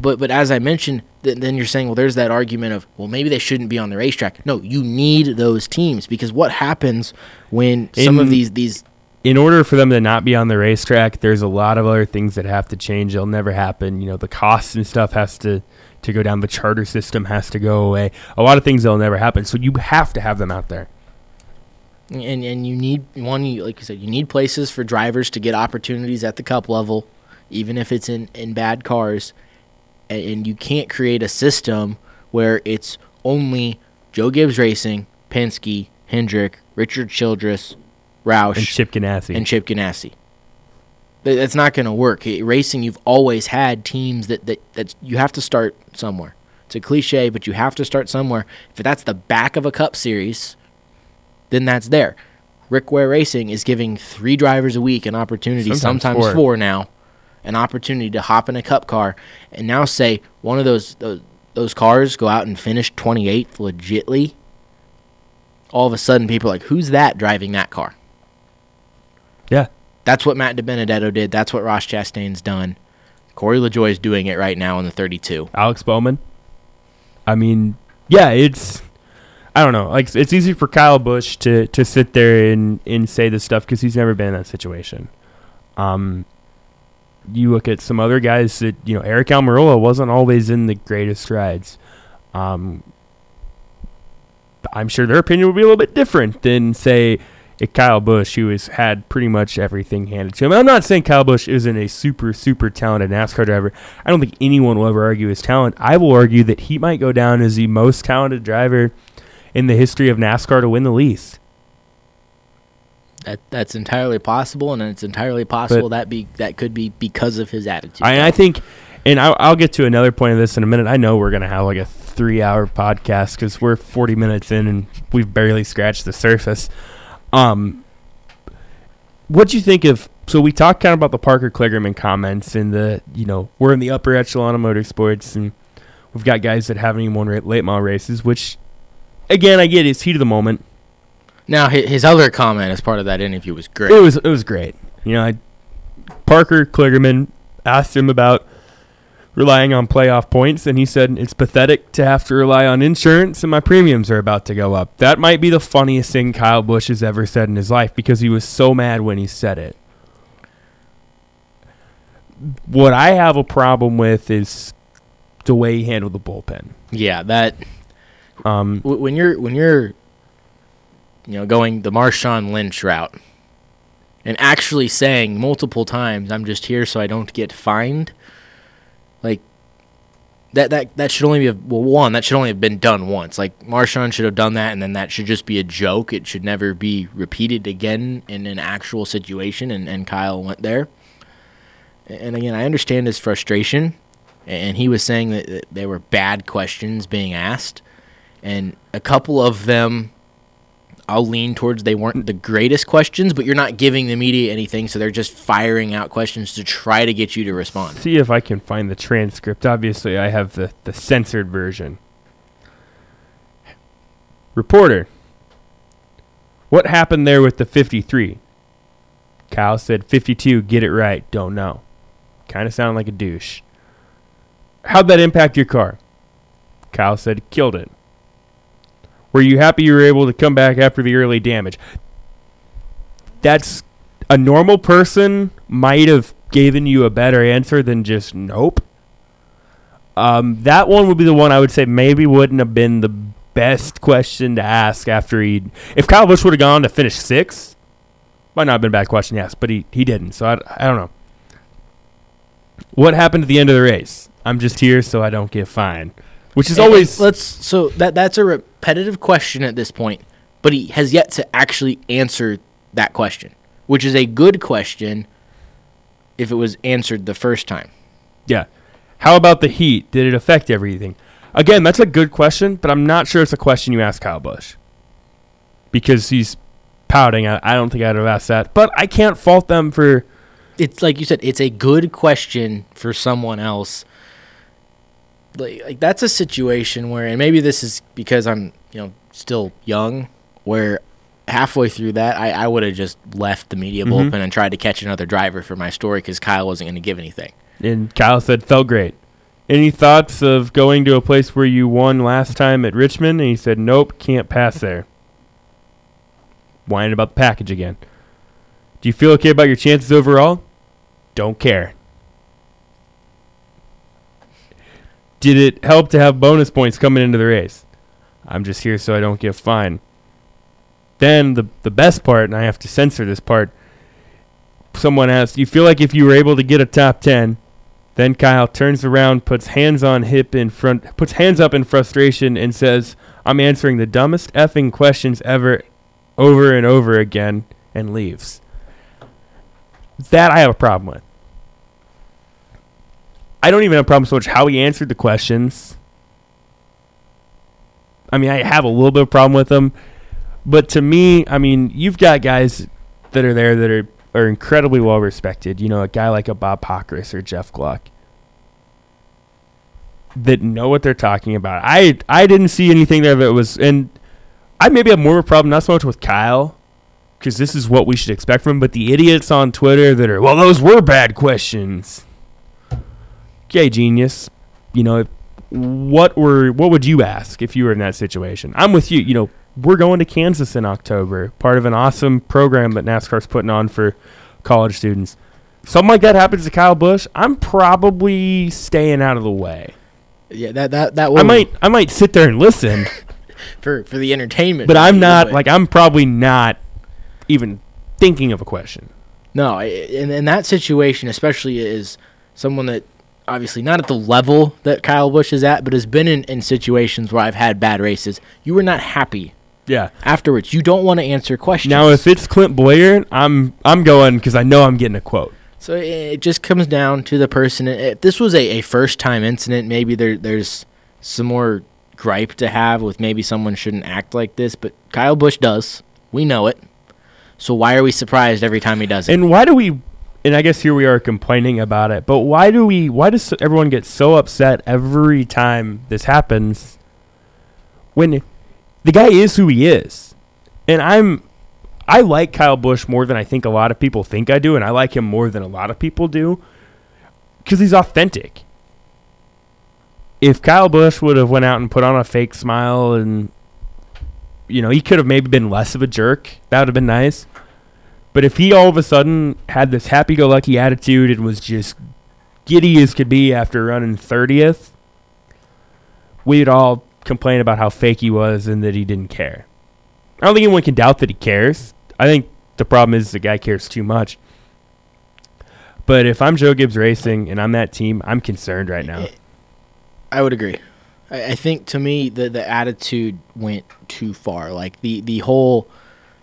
But but as I mentioned, th- then you're saying, well, there's that argument of, well, maybe they shouldn't be on the racetrack. No, you need those teams because what happens when in, some of these these in order for them to not be on the racetrack, there's a lot of other things that have to change. They'll never happen. You know, the costs and stuff has to to go down. The charter system has to go away. A lot of things that'll never happen. So you have to have them out there and and you need one like you said you need places for drivers to get opportunities at the cup level even if it's in in bad cars and you can't create a system where it's only Joe Gibbs Racing, Penske, Hendrick, Richard Childress, Roush, and Chip Ganassi. And Chip Ganassi. That's not going to work. Racing, you've always had teams that, that that you have to start somewhere. It's a cliche, but you have to start somewhere. If that's the back of a Cup Series, then that's there. Rick Ware Racing is giving three drivers a week an opportunity, sometimes, sometimes four. four. now, an opportunity to hop in a cup car and now say one of those those, those cars go out and finish 28th legitly. All of a sudden, people are like, "Who's that driving that car?" Yeah, that's what Matt DiBenedetto did. That's what Ross Chastain's done. Corey LaJoie is doing it right now in the 32. Alex Bowman. I mean, yeah, it's I don't know. Like it's easy for Kyle Busch to to sit there and and say this stuff because he's never been in that situation. Um, you look at some other guys that you know Aric Almirola wasn't always in the greatest rides. Um, I'm sure their opinion would be a little bit different than say a Kyle Busch, who has had pretty much everything handed to him. I'm not saying Kyle Busch isn't a super super talented NASCAR driver. I don't think anyone will ever argue his talent. I will argue that he might go down as the most talented driver in the history of NASCAR to win the least. That that's entirely possible, and it's entirely possible but that be that could be because of his attitude. I, I think, and I'll, I'll, get to another point of this in a minute. I know we're gonna have like a three-hour podcast because we're 40 minutes in and we've barely scratched the surface. Um, what do you think of? So we talked kind of about the Parker Kligerman comments and the you know we're in the upper echelon of motorsports and we've got guys that haven't even won late model races, which again, I get it's heat of the moment. Now his other comment as part of that interview was great. It was it was great. You know, I, Parker Kligerman asked him about relying on playoff points, and he said it's pathetic to have to rely on insurance, and my premiums are about to go up. That might be the funniest thing Kyle Busch has ever said in his life because he was so mad when he said it. What I have a problem with is the way he handled the bullpen. Yeah, that um, when you're when you're you know going the Marshawn Lynch route and actually saying multiple times, "I'm just here so I don't get fined," like that that that should only be well one that should only have been done once. Like Marshawn should have done that, and then that should just be a joke. It should never be repeated again in an actual situation. And and Kyle went there. And again, I understand his frustration, and he was saying that that there were bad questions being asked, and a couple of them. I'll lean towards they weren't the greatest questions, but you're not giving the media anything, so they're just firing out questions to try to get you to respond. See if I can find the transcript. Obviously, I have the, the censored version. Reporter, what happened there with the 53? Kyle said 52, get it right, don't know. Kind of sound like a douche. How'd that impact your car? Kyle said, killed it. Were you happy you were able to come back after the early damage? That's a normal person might have given you a better answer than just nope. Um, that one would be the one I would say maybe wouldn't have been the best question to ask after he. If Kyle Busch would have gone to finish sixth, might not have been a bad question, yes, but he, he didn't. So I, I don't know. What happened at the end of the race? I'm just here so I don't get fined, which is And- always let's so that that's a repetitive question at this point, but he has yet to actually answer that question, which is a good question if it was answered the first time. Yeah. How about the heat? Did it affect everything? Again, that's a good question, but I'm not sure it's a question you ask Kyle Busch. Because he's pouting. I, I don't think I'd have asked that. But I can't fault them for. It's like you said, it's a good question for someone else. Like, like that's a situation where, and maybe this is because I'm, you know, still young, where halfway through that, I, I would have just left the media Mhm. bullpen and tried to catch another driver for my story because Kyle wasn't going to give anything. And Kyle said, felt great. Any thoughts of going to a place where you won last time at Richmond? And he said, nope, can't pass there. Whining about the package again. Do you feel okay about your chances overall? Don't care. Did it help to have bonus points coming into the race? I'm just here so I don't get fined. Then the the best part, and I have to censor this part. Someone asked, "You feel like if you were able to get a top 10, then Kyle turns around, puts hands on hip in front, puts hands up in frustration, and says, "I'm answering the dumbest effing questions ever, over and over again," and leaves. That I have a problem with. I don't even have a problem so much how he answered the questions. I mean, I have a little bit of problem with them, but to me, I mean, you've got guys that are there that are are incredibly well respected. You know, a guy like a Bob Pockrass or Jeff Gluck that know what they're talking about. I I didn't see anything there that was, and I maybe have more of a problem not so much with Kyle because this is what we should expect from him, but the idiots on Twitter that are well, those were bad questions. Okay, genius. You know, what were what would you ask if you were in that situation? I'm with you. You know, we're going to Kansas in October, part of an awesome program that NASCAR's putting on for college students. Something like that happens to Kyle Busch, I'm probably staying out of the way. Yeah, that that that I might I might sit there and listen, [LAUGHS] for for the entertainment. but I'm not like I'm probably not even thinking of a question. No, in in that situation, especially is someone that obviously not at the level that Kyle Busch is at, but has been in, in situations where I've had bad races. You were not happy Yeah. afterwards. You don't want to answer questions. Now if it's Clint Bowyer, I'm I'm going because I know I'm getting a quote. so it, just comes down to the person. If this was a, a first time incident, maybe there there's some more gripe to have with maybe someone shouldn't act like this, but Kyle Busch does. We know it. So why are we surprised every time he does it? And why do we? And I guess here we are complaining about it. But why do we? Why does everyone get so upset every time this happens? When the guy is who he is, and I'm, I like Kyle Busch more than I think a lot of people think I do, and I like him more than a lot of people do, because he's authentic. If Kyle Busch would have went out and put on a fake smile and you know, he could have maybe been less of a jerk. That would have been nice. But if he all of a sudden had this happy go lucky attitude and was just giddy as could be after running 30th, we'd all complain about how fake he was and that he didn't care. I don't think anyone can doubt that he cares. I think the problem is the guy cares too much. But if I'm Joe Gibbs Racing and I'm that team, I'm concerned right now. I would agree. I, I think to me the the attitude went too far. Like the the whole,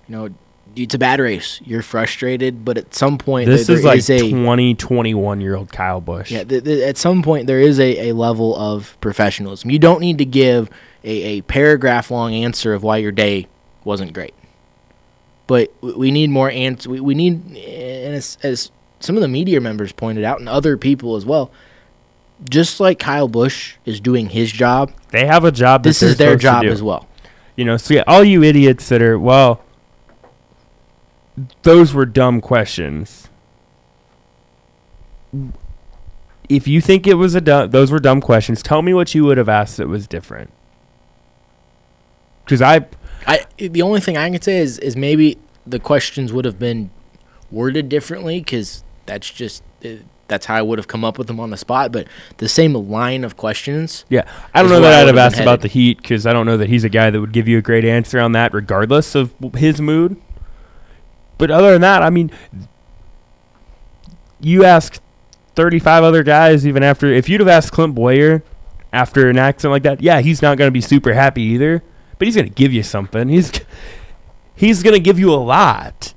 you know, it's a bad race. You're frustrated, but at some point This there, is there like is a 20, 21 year old Kyle Busch. yeah. Th- th- at some point there is a, a level of professionalism. You don't need to give a, a paragraph long answer of why your day wasn't great. But we need more answers. We, we need, and as, as some of the media members pointed out, and other people as well, just like Kyle Busch is doing his job, They have a job. this is their job as well. You know, so yeah, all you idiots that are well, those were dumb questions. If you think it was a dumb, those were dumb questions. Tell me what you would have asked that was different. Because I, I the only thing I can say is is maybe the questions would have been worded differently because that's just uh, that's how I would have come up with them on the spot. But the same line of questions, yeah, I don't know that I'd have asked about the heat because I don't know that he's a guy that would give you a great answer on that, regardless of his mood. But other than that, I mean, you ask 35 other guys, even after, if you'd have asked Clint Bowyer after an accident like that, yeah, he's not going to be super happy either, but he's going to give you something. He's he's going to give you a lot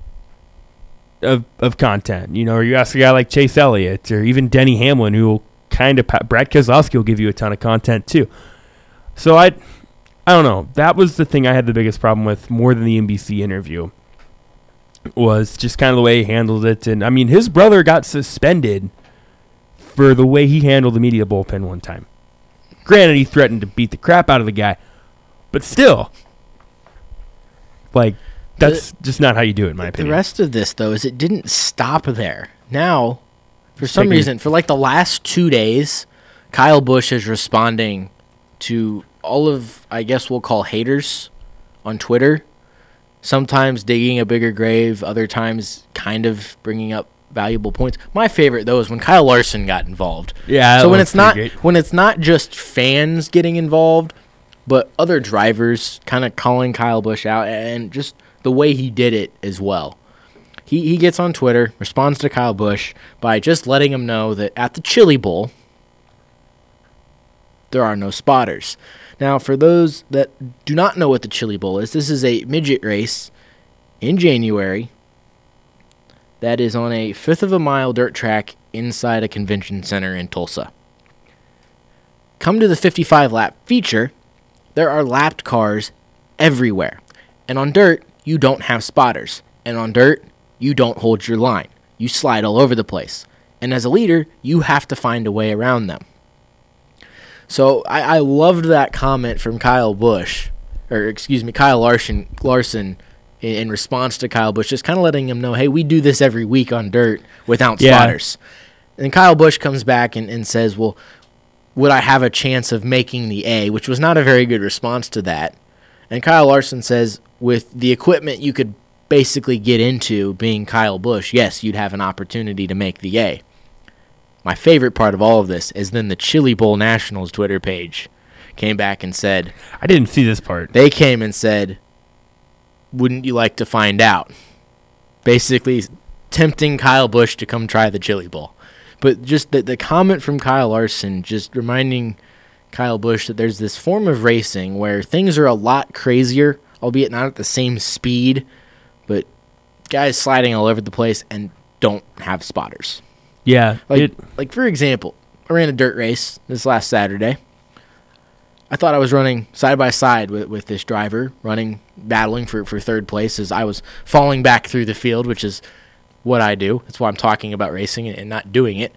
of of content. You know, or you ask a guy like Chase Elliott or even Denny Hamlin, who will kind of, Brad Keselowski will give you a ton of content too. So I, I don't know. That was the thing I had the biggest problem with more than the NBC interview was just kind of the way he handled it. And I mean, his brother got suspended for the way he handled the media bullpen one time. Granted, he threatened to beat the crap out of the guy, but still, like, that's just not how you do it, in my opinion. the rest of this though is it didn't stop there. Now, for some taking- reason, for like the last two days, Kyle Busch is responding to all of I guess we'll call haters on Twitter. Sometimes digging a bigger grave, other times kind of bringing up valuable points. My favorite though is when Kyle Larson got involved. yeah. so when it's not great. when it's not just fans getting involved, but other drivers kind of calling Kyle Busch out and just the way he did it as well. He he gets on Twitter, responds to Kyle Busch by just letting him know that at the Chili Bowl there are no spotters. Now, for those that do not know what the Chili Bowl is, this is a midget race in January that is on a fifth of a mile dirt track inside a convention center in Tulsa. Come to the 55 lap feature, there are lapped cars everywhere. And on dirt, you don't have spotters. And on dirt, you don't hold your line. You slide all over the place. And as a leader, you have to find a way around them. So I, I loved that comment from Kyle Busch, or excuse me, Kyle Larson, Larson in, in response to Kyle Busch, just kind of letting him know, hey, we do this every week on dirt without Yeah. spotters. And Kyle Busch comes back and, and says, well, would I have a chance of making the A, which was not a very good response to that. And Kyle Larson says, with the equipment you could basically get into being Kyle Busch, yes, you'd have an opportunity to make the A. My favorite part of all of this is then the Chili Bowl Nationals Twitter page came back and said, I didn't see this part. they came and said, wouldn't you like to find out? Basically, tempting Kyle Busch to come try the Chili Bowl. But just the, the comment from Kyle Larson, just reminding Kyle Busch that there's this form of racing where things are a lot crazier, albeit not at the same speed, but guys sliding all over the place and don't have spotters. Yeah, Like, it, like for example, I ran a dirt race this last Saturday. I thought I was running side by side with, with this driver, running, battling for, for third place as I was falling back through the field, which is what I do. That's why I'm talking about racing and, not doing it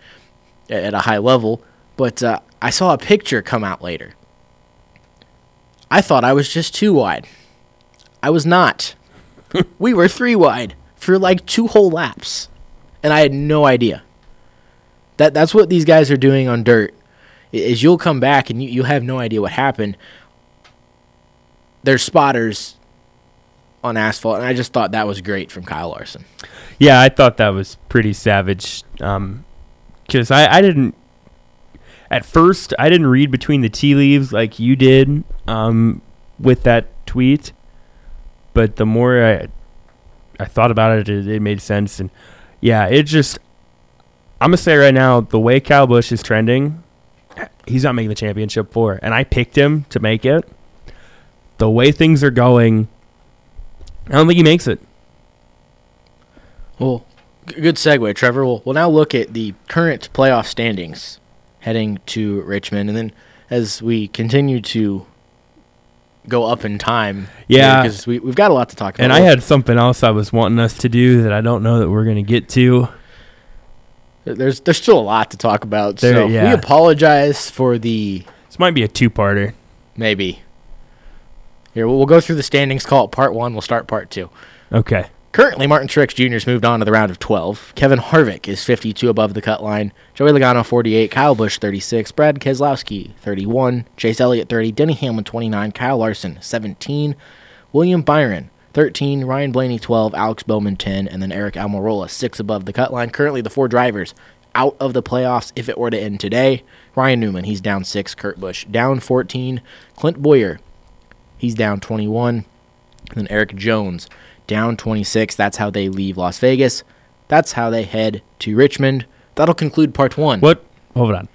at, at a high level. But uh, I saw a picture come out later. I thought I was just two wide. I was not. [LAUGHS] we were three wide for like two whole laps. And I had no idea. That that's what these guys are doing on dirt. Is you'll come back and you, you have no idea what happened. There's spotters on asphalt, and I just thought that was great from Kyle Larson. yeah, I thought that was pretty savage. Um, because I, I didn't at first I didn't read between the tea leaves like you did um, with that tweet, but the more I I thought about it, it, it made sense, and yeah, it just I'm gonna say right now the way Kyle Busch is trending, he's not making the championship four, and I picked him to make it. The way things are going, I don't think he makes it. Well, good segue, Trevor. We'll, we'll now look at the current playoff standings heading to Richmond. And then as we continue to go up in time, Yeah. because we, we've got a lot to talk about. And I had something else I was wanting us to do that I don't know that we're going to get to. There's, there's still a lot to talk about. There- so we apologize for the This might be a two-parter. maybe. Here, we'll, we'll go through the standings, call it part one. We'll start part two. Okay. Currently, Martin Truex Jr. has moved on to the round of 12. Kevin Harvick is 52 above the cut line. Joey Logano 48. Kyle Busch 36. Brad Keselowski 31. Chase Elliott 30. Denny Hamlin 29. Kyle Larson 17. William Byron 13. Ryan Blaney 12. Alex Bowman 10. And then Aric Almirola 6 above the cut line. Currently, the four drivers out of the playoffs if it were to end today. Ryan Newman, he's down 6. Kurt Busch down 14. Clint Bowyer, he's down 21. And then Erik Jones down 26. That's how they leave Las Vegas. That's how they head to Richmond. That'll conclude part one. What? Hold on.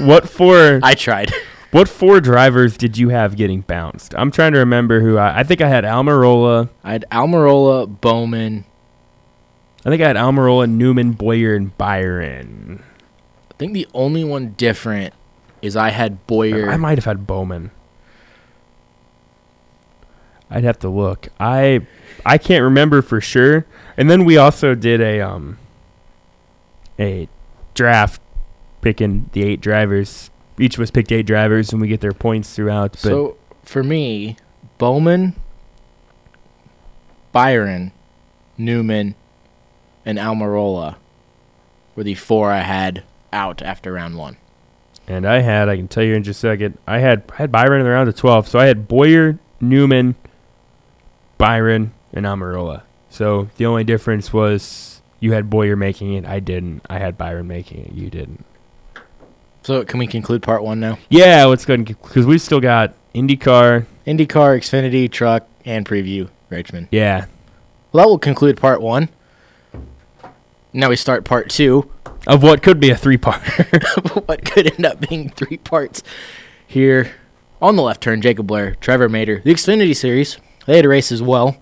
what four? [LAUGHS] I tried. What four drivers did you have getting bounced? I'm trying to remember who I. I think I had Almirola. I had Almirola, Bowman. I think I had Almirola, Newman, Bowyer, and Byron. I think the only one different is I had Bowyer. I might have had Bowman. I'd have to look. I I can't remember for sure. And then we also did a um a draft picking the eight drivers. Each of us picked eight drivers and we get their points throughout. But so for me, Bowman, Byron, Newman, and Almirola were the four I had out after round one. and I had I can tell you in just a second. I had I had Byron in the round of twelve. So I had Bowyer, Newman, Byron, and Almirola. So the only difference was you had Bowyer making it, I didn't. I had Byron making it, you didn't. So can we conclude part one now? Yeah, let's go because we've still got IndyCar. IndyCar, Xfinity, Truck, and Preview Richmond. Yeah, Well, that will conclude part one. Now we start part two. of what could be a three part. [LAUGHS] what could end up being three parts here on the left turn. Jacob Blair, Trevor Mater, the Xfinity Series. They had a race as well.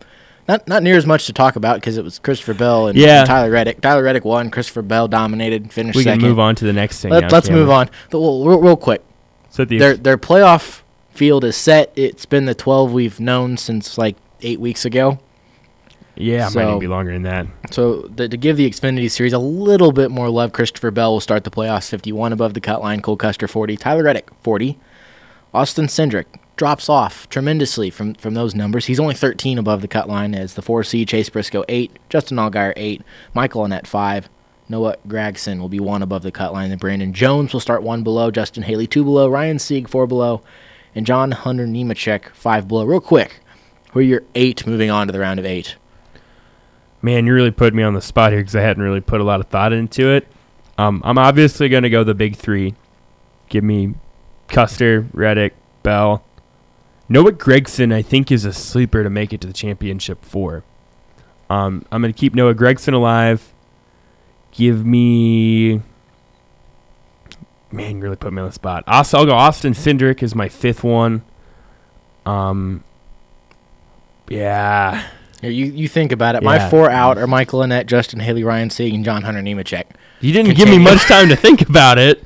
Not not near as much to talk about because it was Christopher Bell and, Yeah. and Tyler Reddick. Tyler Reddick won. Christopher Bell dominated. Finished we second. can move on to the next thing. Let, can't move on. The- well, real, real quick. So the Their their playoff field is set. It's been the twelve we've known since like eight weeks ago. yeah, it might so- even be longer than that. So the, to give the Xfinity Series a little bit more love, Christopher Bell will start the playoffs 51 above the cut line. Cole Custer 40, Tyler Reddick 40, Austin Cindric drops off tremendously from from those numbers. He's only 13 above the cut line as the 4C, Chase Briscoe 8, Justin Allgaier 8, Michael Annett 5. Noah Gragson will be one above the cut line. Then Brandon Jones will start one below. Justin Haley two below. Ryan Sieg four below. And John Hunter Nemechek five below. Real quick, who are your eight moving on to the round of eight? Man, you really put me on the spot here because I hadn't really put a lot of thought into it. Um, I'm obviously going to go the big three. Give me Custer, Reddick, Bell. Noah Gragson, I think, is a sleeper to make it to the championship four. Um, I'm going to keep Noah Gragson alive. Give me. Man, you really put me on the spot. Also, I'll go Austin Cindric is my fifth one. Um, yeah. Here, you, you think about it. My four out are Michael Annett, Justin Haley, Ryan Sieg, and John Hunter Nemechek. You didn't give me much time to think about it.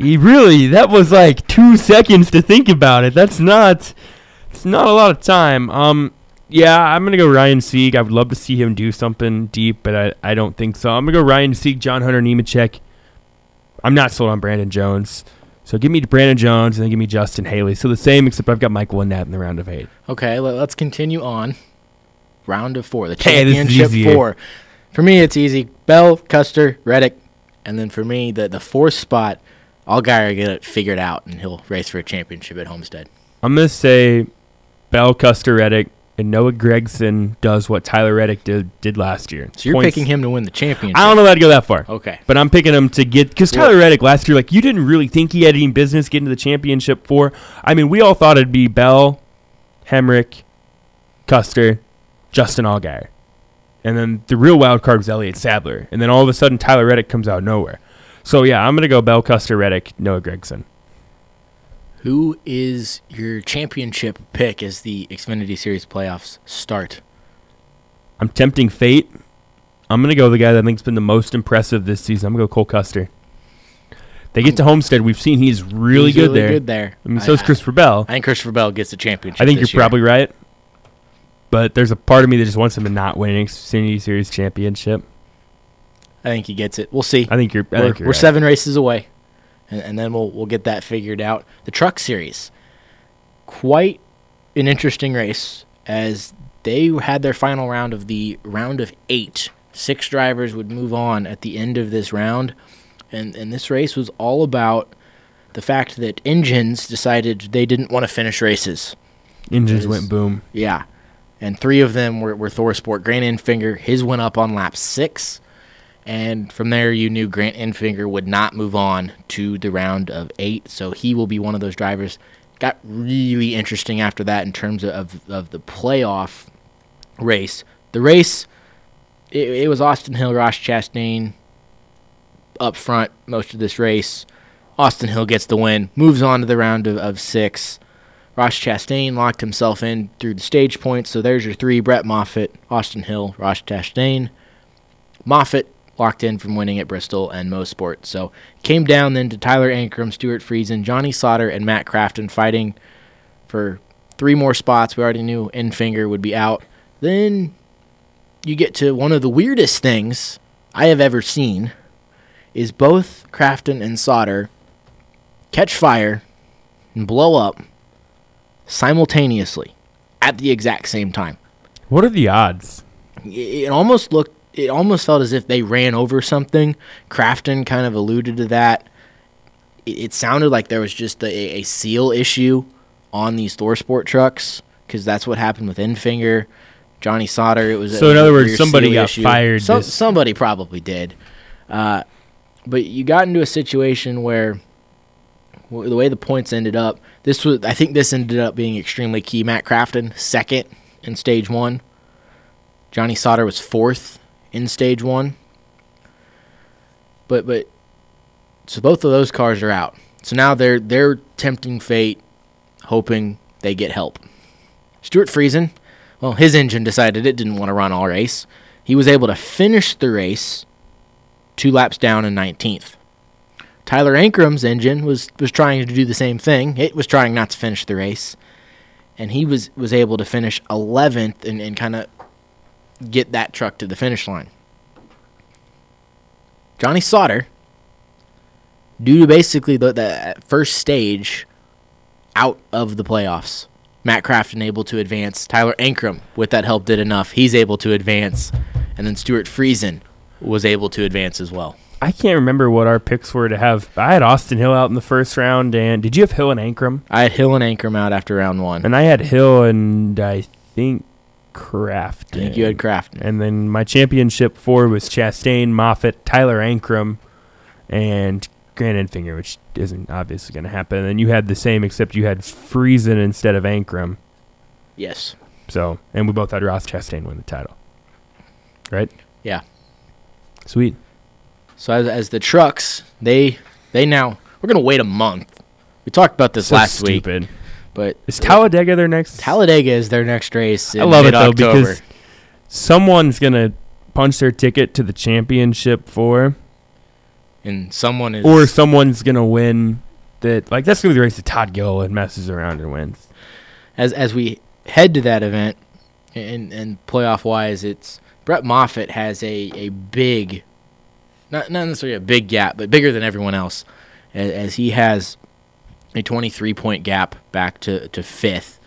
You really, that was like two seconds to think about it. That's not, it's not a lot of time. Um, yeah, I'm gonna go Ryan Sieg. I would love to see him do something deep, but I, I don't think so. I'm gonna go Ryan Sieg, John Hunter Nemechek. I'm not sold on Brandon Jones, so give me Brandon Jones and then give me Justin Haley. So the same, except I've got Michael Annett in the round of eight. Okay, let, us continue on. Round of four, the Hey, championship easier. four. For me, it's easy. Bell, Custer, Reddick, and then for me, the the fourth spot, Allgaier get it figured out, and he'll race for a championship at Homestead. I'm gonna say Bell, Custer, Reddick, and Noah Gragson does what Tyler Reddick did did last year. So you're Points- picking him to win the championship. I don't know that I'd go that far, Okay. but I'm picking him to get because Tyler Reddick last year, like you didn't really think he had any business getting to the championship for. I mean, we all thought it'd be Bell, Hemric, Custer, Justin Allgaier, and then the real wild card was Elliott Sadler, and then all of a sudden Tyler Reddick comes out of nowhere. So yeah, I'm gonna go Bell, Custer, Reddick, Noah Gragson. Who is your championship pick as the Xfinity Series playoffs start? I'm tempting fate. I'm gonna go the guy that I think's been the most impressive this season. I'm gonna go Cole Custer. They get to hmm. Homestead. We've seen he's really He's good there. Good there. I mean, so is Christopher Bell. I think Christopher Bell gets the championship. I think you're year. probably right. But there's a part of me that just wants him to not win an Xfinity Series championship. I think he gets it. We'll see. I think you're. I we're think you're we're right. seven races away, and, and then we'll we'll get that figured out. The Truck Series, quite an interesting race as they had their final round of the round of eight. Six drivers would move on at the end of this round, and and this race was all about the fact that engines decided they didn't want to finish races. Engines went boom. Yeah. And three of them were, were Thor Sport. Grant Enfinger, his went up on lap six. And from there, you knew Grant Enfinger would not move on to the round of eight. So he will be one of those drivers. Got really interesting after that in terms of, of the playoff race. The race, it, it was Austin Hill, Ross Chastain up front most of this race. Austin Hill gets the win, moves on to the round of, of six. Ross Chastain locked himself in through the stage points. So there's your three Brett Moffitt, Austin Hill, Ross Chastain. Moffitt locked in from winning at Bristol and Mosport. So came down then to Tyler Ankrum, Stewart Friesen, Johnny Sauter, and Matt Crafton fighting for three more spots. We already knew Enfinger would be out. Then you get to one of the weirdest things I have ever seen is both Crafton and Sauter catch fire and blow up simultaneously at the exact same time. What are the odds? It almost looked it almost felt as if they ran over something. Crafton kind of alluded to that. It, it sounded like there was just a, a seal issue on these Thor Sport trucks because that's what happened with Enfinger, Johnny Sauter. It was So a- in other words, somebody got issue. fired this- somebody probably did. Uh, but you got into a situation where w- the way the points ended up, this was I think this ended up being extremely key. Matt Crafton second in stage one. Johnny Sauter was fourth in stage one. But but so both of those cars are out. So now they're they're tempting fate, hoping they get help. Stewart Friesen, well, his engine decided it didn't want to run all race. He was able to finish the race two laps down in 19th. Tyler Ankrum's engine was, was trying to do the same thing. It was trying not to finish the race. And he was, was able to finish 11th and, and kind of get that truck to the finish line. Johnny Sauter, due to basically the, the first stage out of the playoffs, Matt Crafton able to advance. Tyler Ankrum, with that help, did enough. He's able to advance. And then Stewart Friesen was able to advance as well. I can't remember what our picks were to have. I had Austin Hill out in the first round, and did you have Hill and Ankrum? I had Hill and Ankrum out after round one. And I had Hill and I think Crafton. I think you had Crafton. And then my championship four was Chastain, Moffitt, Tyler Ankrum, and Grant Enfinger, which isn't obviously going to happen. And then you had the same, except you had Friesen instead of Ankrum. Yes. So, and we both had Ross Chastain win the title. Right? Yeah. Sweet. So as, as the trucks, they they now we're gonna wait a month. We talked about this So last week, stupid. But Is Talladega their next? Talladega is their next race. In I love it though because someone's gonna punch their ticket to the championship for, and someone is or someone's gonna win. That like that's gonna be the race that Todd Gilliland messes around and wins. as as we head to that event and and playoff wise, it's Brett Moffitt has a a big, not not necessarily a big gap, but bigger than everyone else, as, as he has a 23 point gap back to to fifth.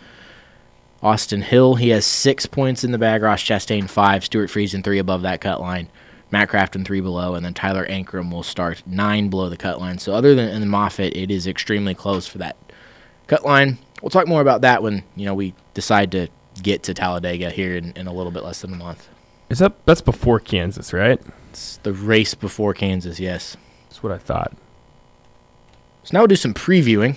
Austin Hill, he has six points in the bag. Ross Chastain five, Stewart Friesen three above that cut line, Matt Crafton three below, and then Tyler Ankrum will start nine below the cut line. So other than in Moffitt, it is extremely close for that cut line. We'll talk more about that when you know we decide to get to Talladega here in, in a little bit less than a month. Is that that's before Kansas, right? It's the race before Kansas, yes. That's what I thought. So now we'll do some previewing.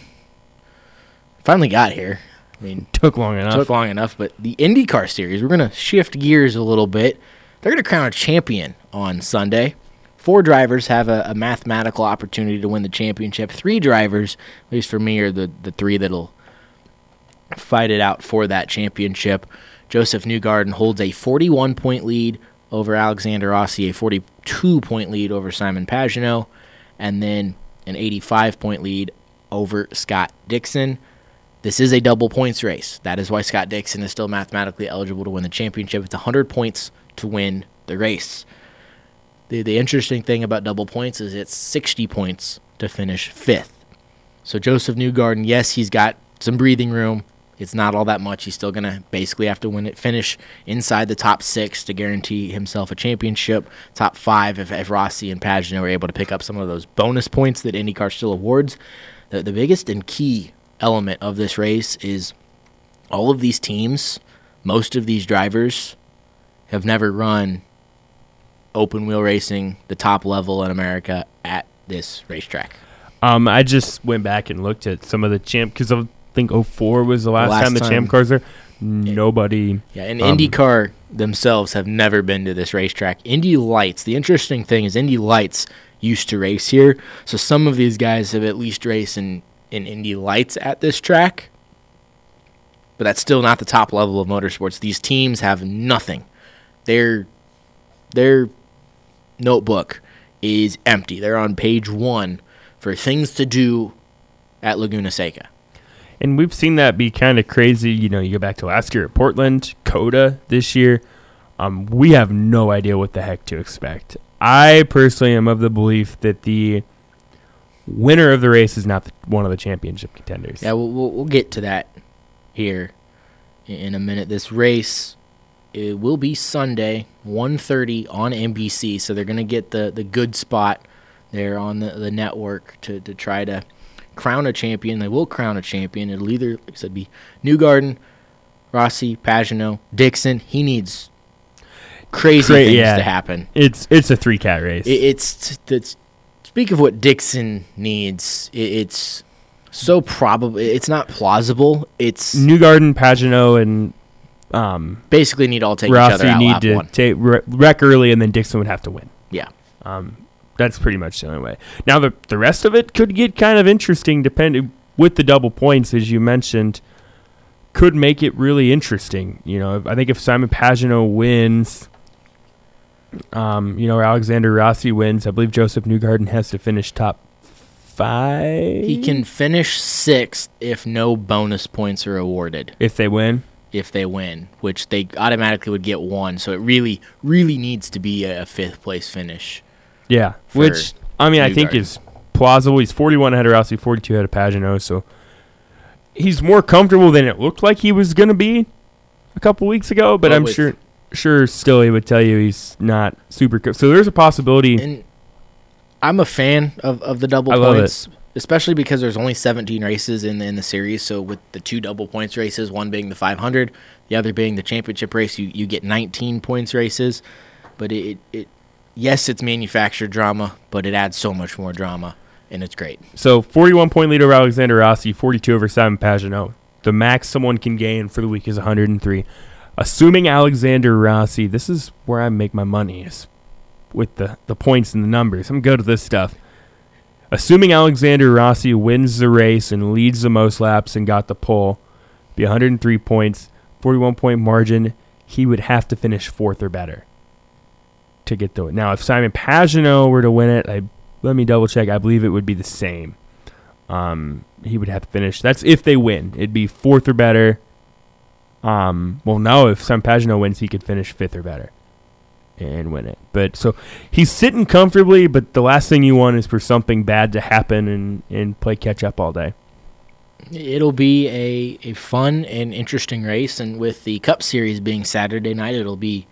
Finally got here. I mean, Took long enough. took long enough, but the IndyCar series, we're going to shift gears a little bit. They're going to crown a champion on Sunday. Four drivers have a, a mathematical opportunity to win the championship. Three drivers, at least for me, are the, the three that'll fight it out for that championship. Josef Newgarden holds a 41 point lead over Alexander Rossi, a 42 point lead over Simon Pagenaud, and then an 85 point lead over Scott Dixon. This is a double points race. That is why Scott Dixon is still mathematically eligible to win the championship. It's 100 points to win the race. The, the interesting thing about double points is it's 60 points to finish fifth. So Josef Newgarden, yes, he's got some breathing room. It's not all that much. He's still going to basically have to win it, finish inside the top six to guarantee himself a championship. Top five if, if Rossi and Pagenaud are able to pick up some of those bonus points that IndyCar still awards. The, the biggest and key element of this race is all of these teams, most of these drivers have never run open wheel racing, the top level in America at this racetrack. Um, I just went back and looked at some of the champ because I think 04 was the last, last time the time. champ cars there. Nobody. Yeah, and Um, IndyCar themselves have never been to this racetrack. Indy Lights, the interesting thing is Indy Lights used to race here, so some of these guys have at least raced in, in Indy Lights at this track. But that's still not the top level of motorsports. These teams have nothing. Their their notebook is empty. They're on page one for things to do at Laguna Seca. And we've seen that be kind of crazy. You know, you go back to last year at Portland, COTA this year. Um, we have no idea what the heck to expect. I personally am of the belief that the winner of the race is not the, one of the championship contenders. Yeah, we'll, we'll, we'll get to that here in a minute. This race it will be Sunday, 1.30 on NBC, so they're going to get the, the good spot there on the, the network to, to try to crown a champion. They will crown a champion. It'll either, like I said, be Newgarden, Rossi, Pagenaud, Dixon. He needs crazy Cra- things yeah. to happen. It's it's a three cat race. It, it's it's speak of what Dixon needs. It, it's so probable. It's not plausible. It's Newgarden, Pagenaud, and um, basically need all take each other Rossi out need to one. take wreck wreck early, and then Dixon would have to win. Yeah, Um, that's pretty much the only way. Now the the rest of it could get kind of interesting, depending with the double points, as you mentioned. Could make it really interesting. You know, I think if Simon Pagenaud wins, um, you know, or Alexander Rossi wins, I believe Josef Newgarden has to finish top five. he can finish sixth if no bonus points are awarded if they win. if they win, which they automatically would get one. So it really, really needs to be a fifth place finish. Yeah, which I mean, I think is plausible. He's 41 ahead of Rossi, 42 ahead of Pagenaud, so he's more comfortable than it looked like he was going to be a couple weeks ago. But Well, I'm with- sure, sure, still he would tell you he's not super. Co- so there's a possibility. And I'm a fan of, of the double I points, especially because there's only 17 races in the, in the series. So with the two double points races, one being the 500, the other being the championship race, you, you get 19 points races. But it, it yes, it's manufactured drama, but it adds so much more drama, and it's great. So 41 point lead over Alexander Rossi, 42 over Simon Pagenaud. The max someone can gain for the week is 103. Assuming Alexander Rossi, this is where I make my money is with the, the points and the numbers. I'm good at this stuff. Assuming Alexander Rossi wins the race and leads the most laps and got the pole, be 103 points, 41 point margin, he would have to finish fourth or better to get the win. Now, if Simon Pagenaud were to win it, I let me double check. I believe it would be the same. Um, he would have to finish. That's if they win. It'd be fourth or better. Um, well, no, if Simon Pagenaud wins, he could finish fifth or better and win it. But so he's sitting comfortably. But the last thing you want is for something bad to happen and and play catch up all day. It'll be a, a fun and interesting race, and with the Cup Series being Saturday night, it'll be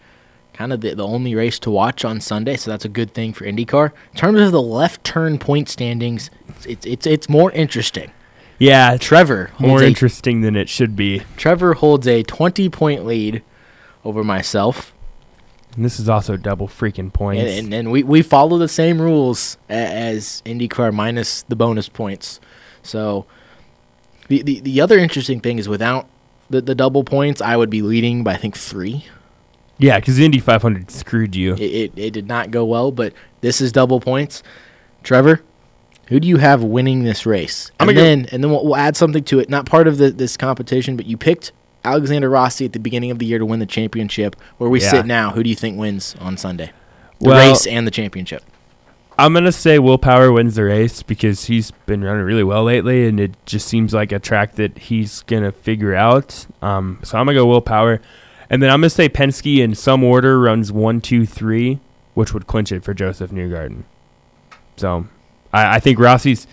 kind of the, the only race to watch on Sunday, so that's a good thing for IndyCar. In terms of the left turn point standings, it's it's, it's more interesting. Yeah, Trevor more a, interesting than it should be. Trevor holds a 20 point lead over myself, And this is also double freaking points. and, and, and we, we follow the same rules as IndyCar minus the bonus points. So the, the, the other interesting thing is without the, the double points, I would be leading by I think three. Yeah, because Indy 500 screwed you. It, it, it did not go well, but this is double points. Trevor, who do you have winning this race? I'm And gonna go- then and then we'll, we'll add something to it. Not part of the, this competition, but you picked Alexander Rossi at the beginning of the year to win the championship. Where we Yeah. sit now, who do you think wins on Sunday? The Well- race and the championship. I'm gonna say Will Power wins the race because he's been running really well lately, and it just seems like a track that he's gonna figure out. Um, so I'm gonna go Will Power, and then I'm gonna say Penske in some order runs one, two, three, which would clinch it for Josef Newgarden. So I, I think Rossi's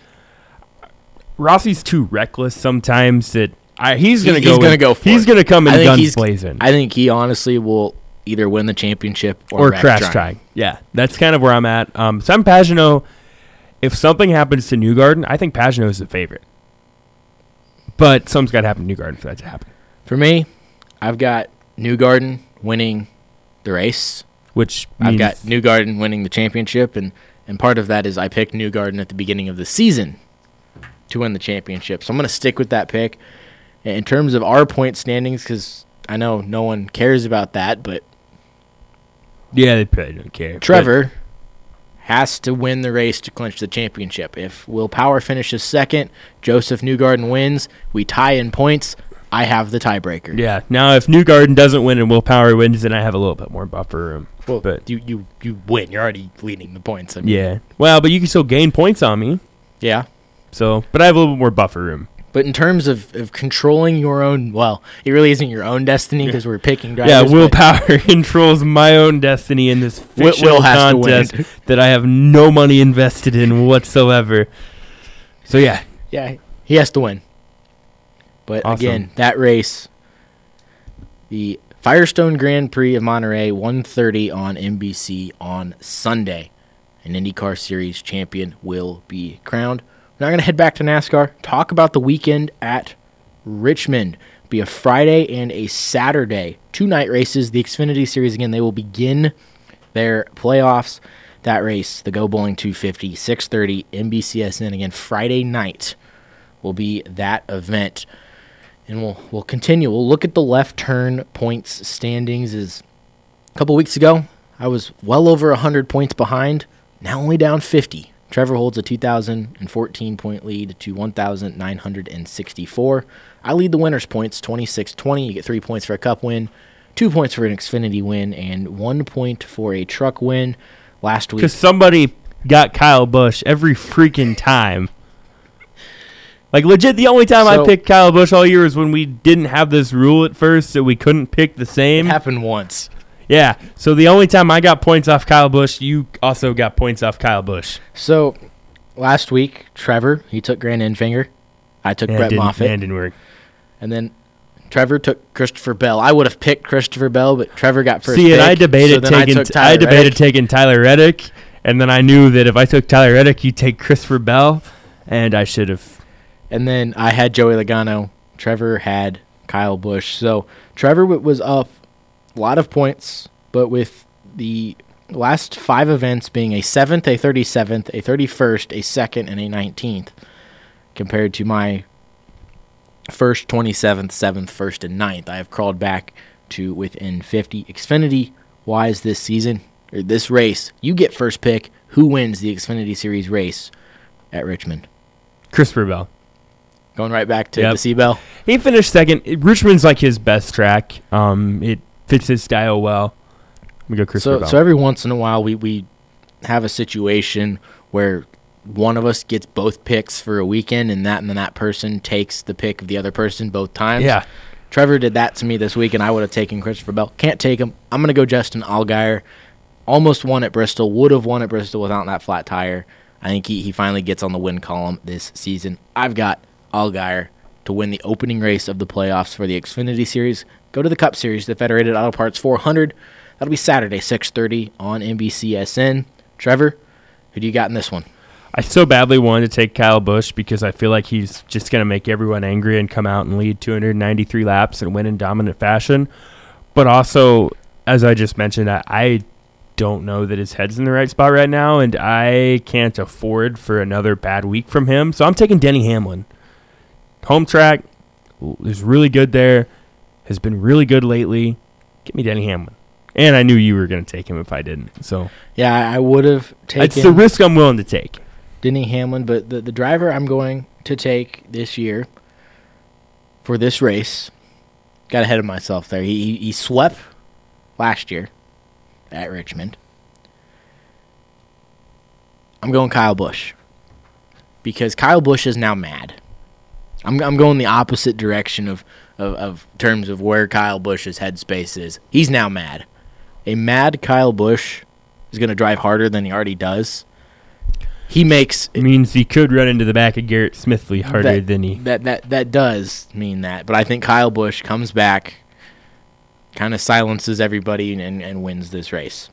Rossi's too reckless sometimes that I, he's gonna go. he's gonna go for He's gonna come in guns he's- blazing. I think he honestly will either win the championship or, or crash trying. trying. Yeah, that's kind of where I'm at. Um, Sam Pagenaud, if something happens to Newgarden, I think Pagenaud is the favorite. But something's got to happen to Newgarden for that to happen, For me, I've got Newgarden winning the race. which I've got means- Newgarden winning the championship, and and part of that is I picked Newgarden at the beginning of the season to win the championship. So I'm going to stick with that pick. In terms of our point standings, because I know no one cares about that, but yeah, they probably don't care. Trevor has to win the race to clinch the championship. If Will Power finishes second, Josef Newgarden wins, we tie in points. I have the tiebreaker. yeah. Now, if Newgarden doesn't win and Will Power wins, then I have a little bit more buffer room. Well, But- you, you you win. You're already leading the points. I mean, Yeah. Well, but you can still gain points on me. yeah. So, but I have a little bit more buffer room. But in terms of, of controlling your own, well, it really isn't your own destiny because we're picking drivers. yeah, Will Power [LAUGHS] controls my own destiny in this fictional Will has to win. contest that I have no money invested in whatsoever. So yeah, Yeah, he has to win. But Awesome. again, that race, the Firestone Grand Prix of Monterey, 1:30 on NBC on Sunday. An IndyCar Series champion will be crowned. We're not going to head back to NASCAR. Talk about the weekend at Richmond. Be a Friday and a Saturday. Two night races. The Xfinity Series again. They will begin their playoffs. That race, the Go Bowling 250, 6:30 NBCSN again Friday night will be that event. And we'll we'll continue. We'll look at the left turn points standings is a couple weeks ago, I was well over 100 points behind, now only down 50. Trevor holds a 2014 point lead to 1964. I lead the winners points 26-20. You get 3 points for a cup win, 2 points for an Xfinity win and 1 point for a truck win. Last week because somebody got Kyle Busch every freaking time. Like legit, the only time So- I picked Kyle Busch all year is when we didn't have this rule at first, that we couldn't pick the it same. happened once. Yeah, so the only time I got points off Kyle Busch, you also got points off Kyle Busch. So last week, Trevor he took Grant Enfinger, I took Yeah, Brett Moffitt, man, didn't work. and then Trevor took Christopher Bell. I would have picked Christopher Bell, but Trevor got first. See, and I debated so taking I, I, debated Reddick. taking Tyler Reddick, and then I knew that if I took Tyler Reddick, you'd take Christopher Bell, and I should have. And then I had Joey Logano. Trevor had Kyle Busch. So Trevor was up a lot of points, but with the last five events being a seventh, a thirty-seventh, a thirty-first, a second, and a nineteenth, compared to my first, twenty-seventh, seventh, first, and ninth, I have crawled back to within fifty. Xfinity wise this season or this race, you get first pick. Who wins the Xfinity Series race at Richmond? Christopher Bell. Going right back to Yep. the Seabell. He finished second. Richmond's like his best track. Um, it fits his style well. We go Christopher So, Bell. so every once in a while, we, we have a situation where one of us gets both picks for a weekend, and that and then that person takes the pick of the other person both times. yeah, Trevor did that to me this week, and I would have taken Christopher Bell. Can't take him. I'm gonna go Justin Allgaier. Almost won at Bristol. Would have won at Bristol without that flat tire. I think he, he finally gets on the win column this season. I've got Allgaier to win the opening race of the playoffs for the Xfinity Series. Go to the Cup Series, the Federated Auto Parts 400. That'll be Saturday, 6:30 on NBCSN. Trevor, who do you got in this one? I so badly wanted to take Kyle Busch because I feel like he's just going to make everyone angry and come out and lead 293 laps and win in dominant fashion. But also, as I just mentioned, I, I don't know that his head's in the right spot right now, and I can't afford for another bad week from him. So I'm taking Denny Hamlin. Home track is really good there, has been really good lately. Give me Denny Hamlin. And I knew you were going to take him if I didn't. So Yeah, I would have taken. it's the risk I'm willing to take. Denny Hamlin, but the, the driver I'm going to take this year for this race got ahead of myself there. He he, he swept last year at Richmond. I'm going Kyle Busch because Kyle Busch is now mad. I'm I'm going the opposite direction of of, of terms of where Kyle Busch's headspace is. He's now mad. A mad Kyle Busch is going to drive harder than he already does. He makes It means he could run into the back of Garrett Smithley harder that, than he. that that that does mean that, but I think Kyle Busch comes back, kind of silences everybody and, and wins this race.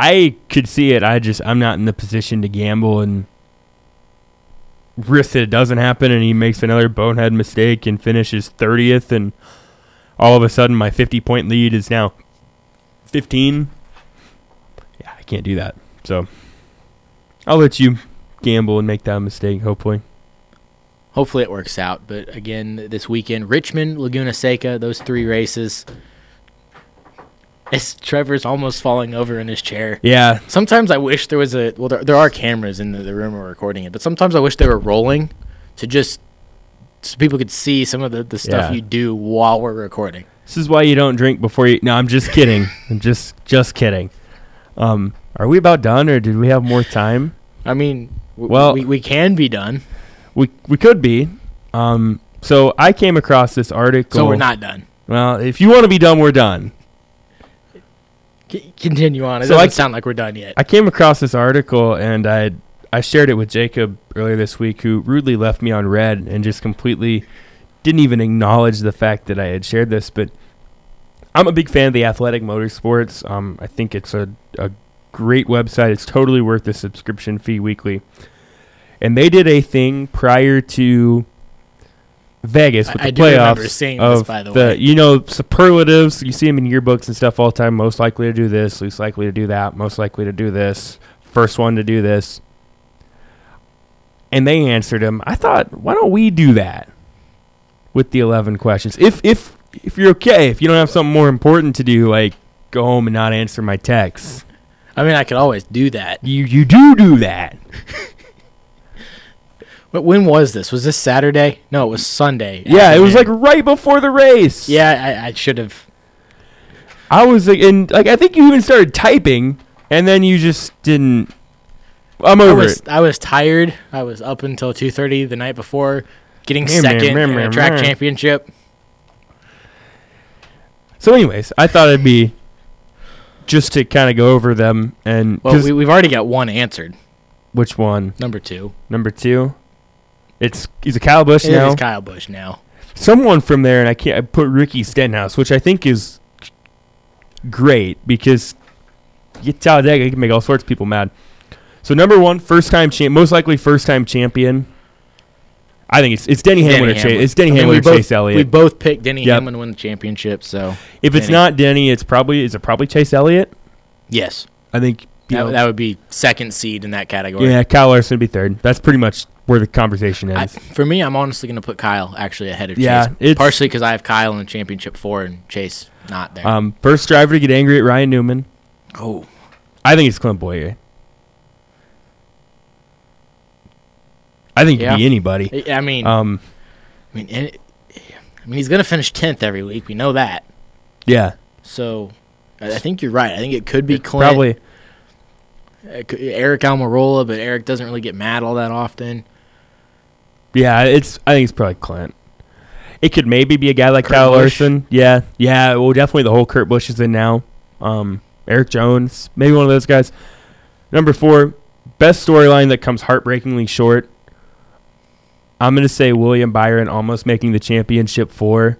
I could see it. I just I'm not in the position to gamble and risk that it doesn't happen, and he makes another bonehead mistake and finishes thirtieth, and all of a sudden my 50 point lead is now 15. Yeah, I can't do that. So I'll let you gamble and make that mistake. Hopefully. Hopefully it works out. But again, this weekend, Richmond, Laguna Seca, those three races. It's Trevor's almost falling over in his chair. Yeah, Sometimes I wish there was a well, there, there are cameras in the, the room we're recording it, but sometimes I wish they were rolling to just so people could see some of the, the stuff Yeah. you do while we're recording. This is why you don't drink before you. No, I'm just kidding. [LAUGHS] I'm just just kidding. Um, are we about done, or did we have more time? I mean, w- Well- we, we can be done, We we could be. Um, so I came across this article. so we're not done. Well, if you want to be done, we're done. C- continue on. It So I doesn't c- sound like we're done yet. I came across this article and I I shared it with Jacob earlier this week, who rudely left me on red and just completely didn't even acknowledge the fact that I had shared this. But I'm a big fan of the Athletic Motorsports. Um, I think it's a, a great website. It's totally worth the subscription fee weekly. And they did a thing prior to Vegas with I- I the do remember playoffs seeing this, of by the way. you know superlatives. You see them in yearbooks and stuff all the time. Most likely to do this, least likely to do that, most likely to do this, first one to do this. And they answered him. I thought, why don't we do that with the eleven questions? If if if you're okay, if you don't have something more important to do, like go home and not answer my texts, I mean, I could always do that. you you do do that. [LAUGHS] But when was this? Was this Saturday? No, it was Sunday. Yeah, it was like right before the race. yeah, I, I should have. I was like, and like I think you even started typing, and then you just didn't. I'm I over was it. I was tired. I was up until two thirty the night before, getting meh, second in a track championship. So, anyways, I thought it'd be just to kind of go over them and Well, we, we've already got one answered. which one? Number two. Number two. It's he's a Kyle Busch It now. is Kyle Busch now. Someone from there, and I can't I put Ricky Stenhouse, which I think is great because you get Talladega, you can make all sorts of people mad. So number one, first time champ, most likely first time champion. I think it's it's Denny, Denny Hamlin Chase. It's Denny I mean, Hamlin we or both- Chase Elliott. We both picked Denny Yep. Hamlin to win the championship. So If it's not Denny, it's probably is it probably Chase Elliott? yes, I think you that, know, that would be second seed in that category. yeah, Kyle Larson would be third. That's pretty much where the conversation I, ends. for me, I'm honestly going to put Kyle actually ahead of Yeah, Chase. it's- Partially because I have Kyle in the championship four and Chase not there. um, first driver to get angry at Ryan Newman. oh, I think it's Clint Bowyer. I think it Yeah. could be anybody. I I mean, Um, I mean, it- I mean, he's going to finish tenth every week. We know that. yeah, So, I I think you're right. I think it could be Clint, probably. It could- Aric Almirola, but Aric doesn't really get mad all that often. Yeah, it's. I think it's probably Clint. It could maybe be a guy like Kurt Kyle Busch. Larson. Yeah, yeah. Well, definitely the whole Kurt Busch is in now. Um, Erik Jones, maybe one of those guys. Number four, best storyline that comes heartbreakingly short. I'm gonna say William Byron almost making the championship four.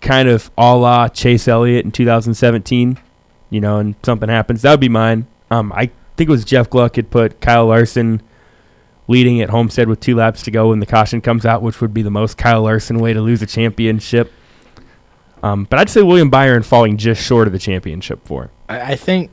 Kind of a la Chase Elliott in 2017, you know, and something happens. That would be mine. Um, I think it was Jeff Gluck had put Kyle Larson leading at Homestead with two laps to go when the caution comes out, which would be the most Kyle Larson way to lose a championship. Um, but I'd say William Byron falling just short of the championship for. I, I think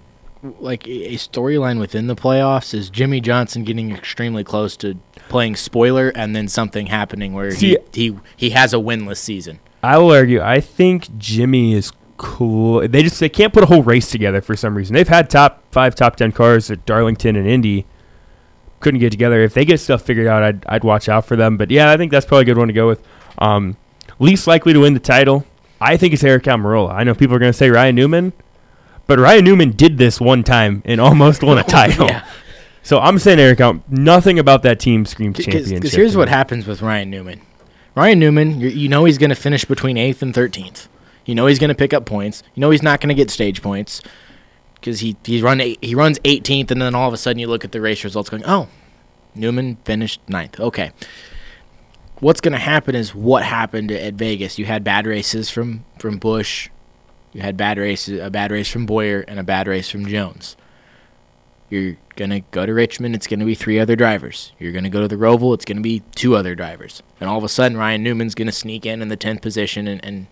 like a a storyline within the playoffs is Jimmie Johnson getting extremely close to playing spoiler, and then something happening where See- he, he he has a winless season. I will argue. I think Jimmie is cool. They just they can't put a whole race together for some reason. They've had top five, top ten cars at Darlington and Indy. Couldn't get together. If they get stuff figured out, I'd I'd watch out for them. But yeah, I think that's probably a good one to go with. Um, Least likely to win the title, I think it's Aric Almirola. I know people are going to say Ryan Newman, but Ryan Newman did this one time and [LAUGHS] almost won a [LAUGHS] title. Yeah. So I'm saying Aric Al- Nothing about that team screams championship. Because here's what happens with Ryan Newman. Ryan Newman, you you know he's going to finish between eighth and thirteenth. You know he's going to pick up points. You know he's not going to get stage points because he he's run eight, he runs 18th, and then all of a sudden you look at the race results, going, oh, Newman finished ninth. Okay. What's going to happen is what happened at Vegas. You had bad races from from Busch, you had bad races, a bad race from Bowyer, and a bad race from Jones. You're gonna go to Richmond. It's gonna be three other drivers. You're gonna go to the Roval. It's gonna be two other drivers. And all of a sudden, Ryan Newman's gonna sneak in in the tenth position and, and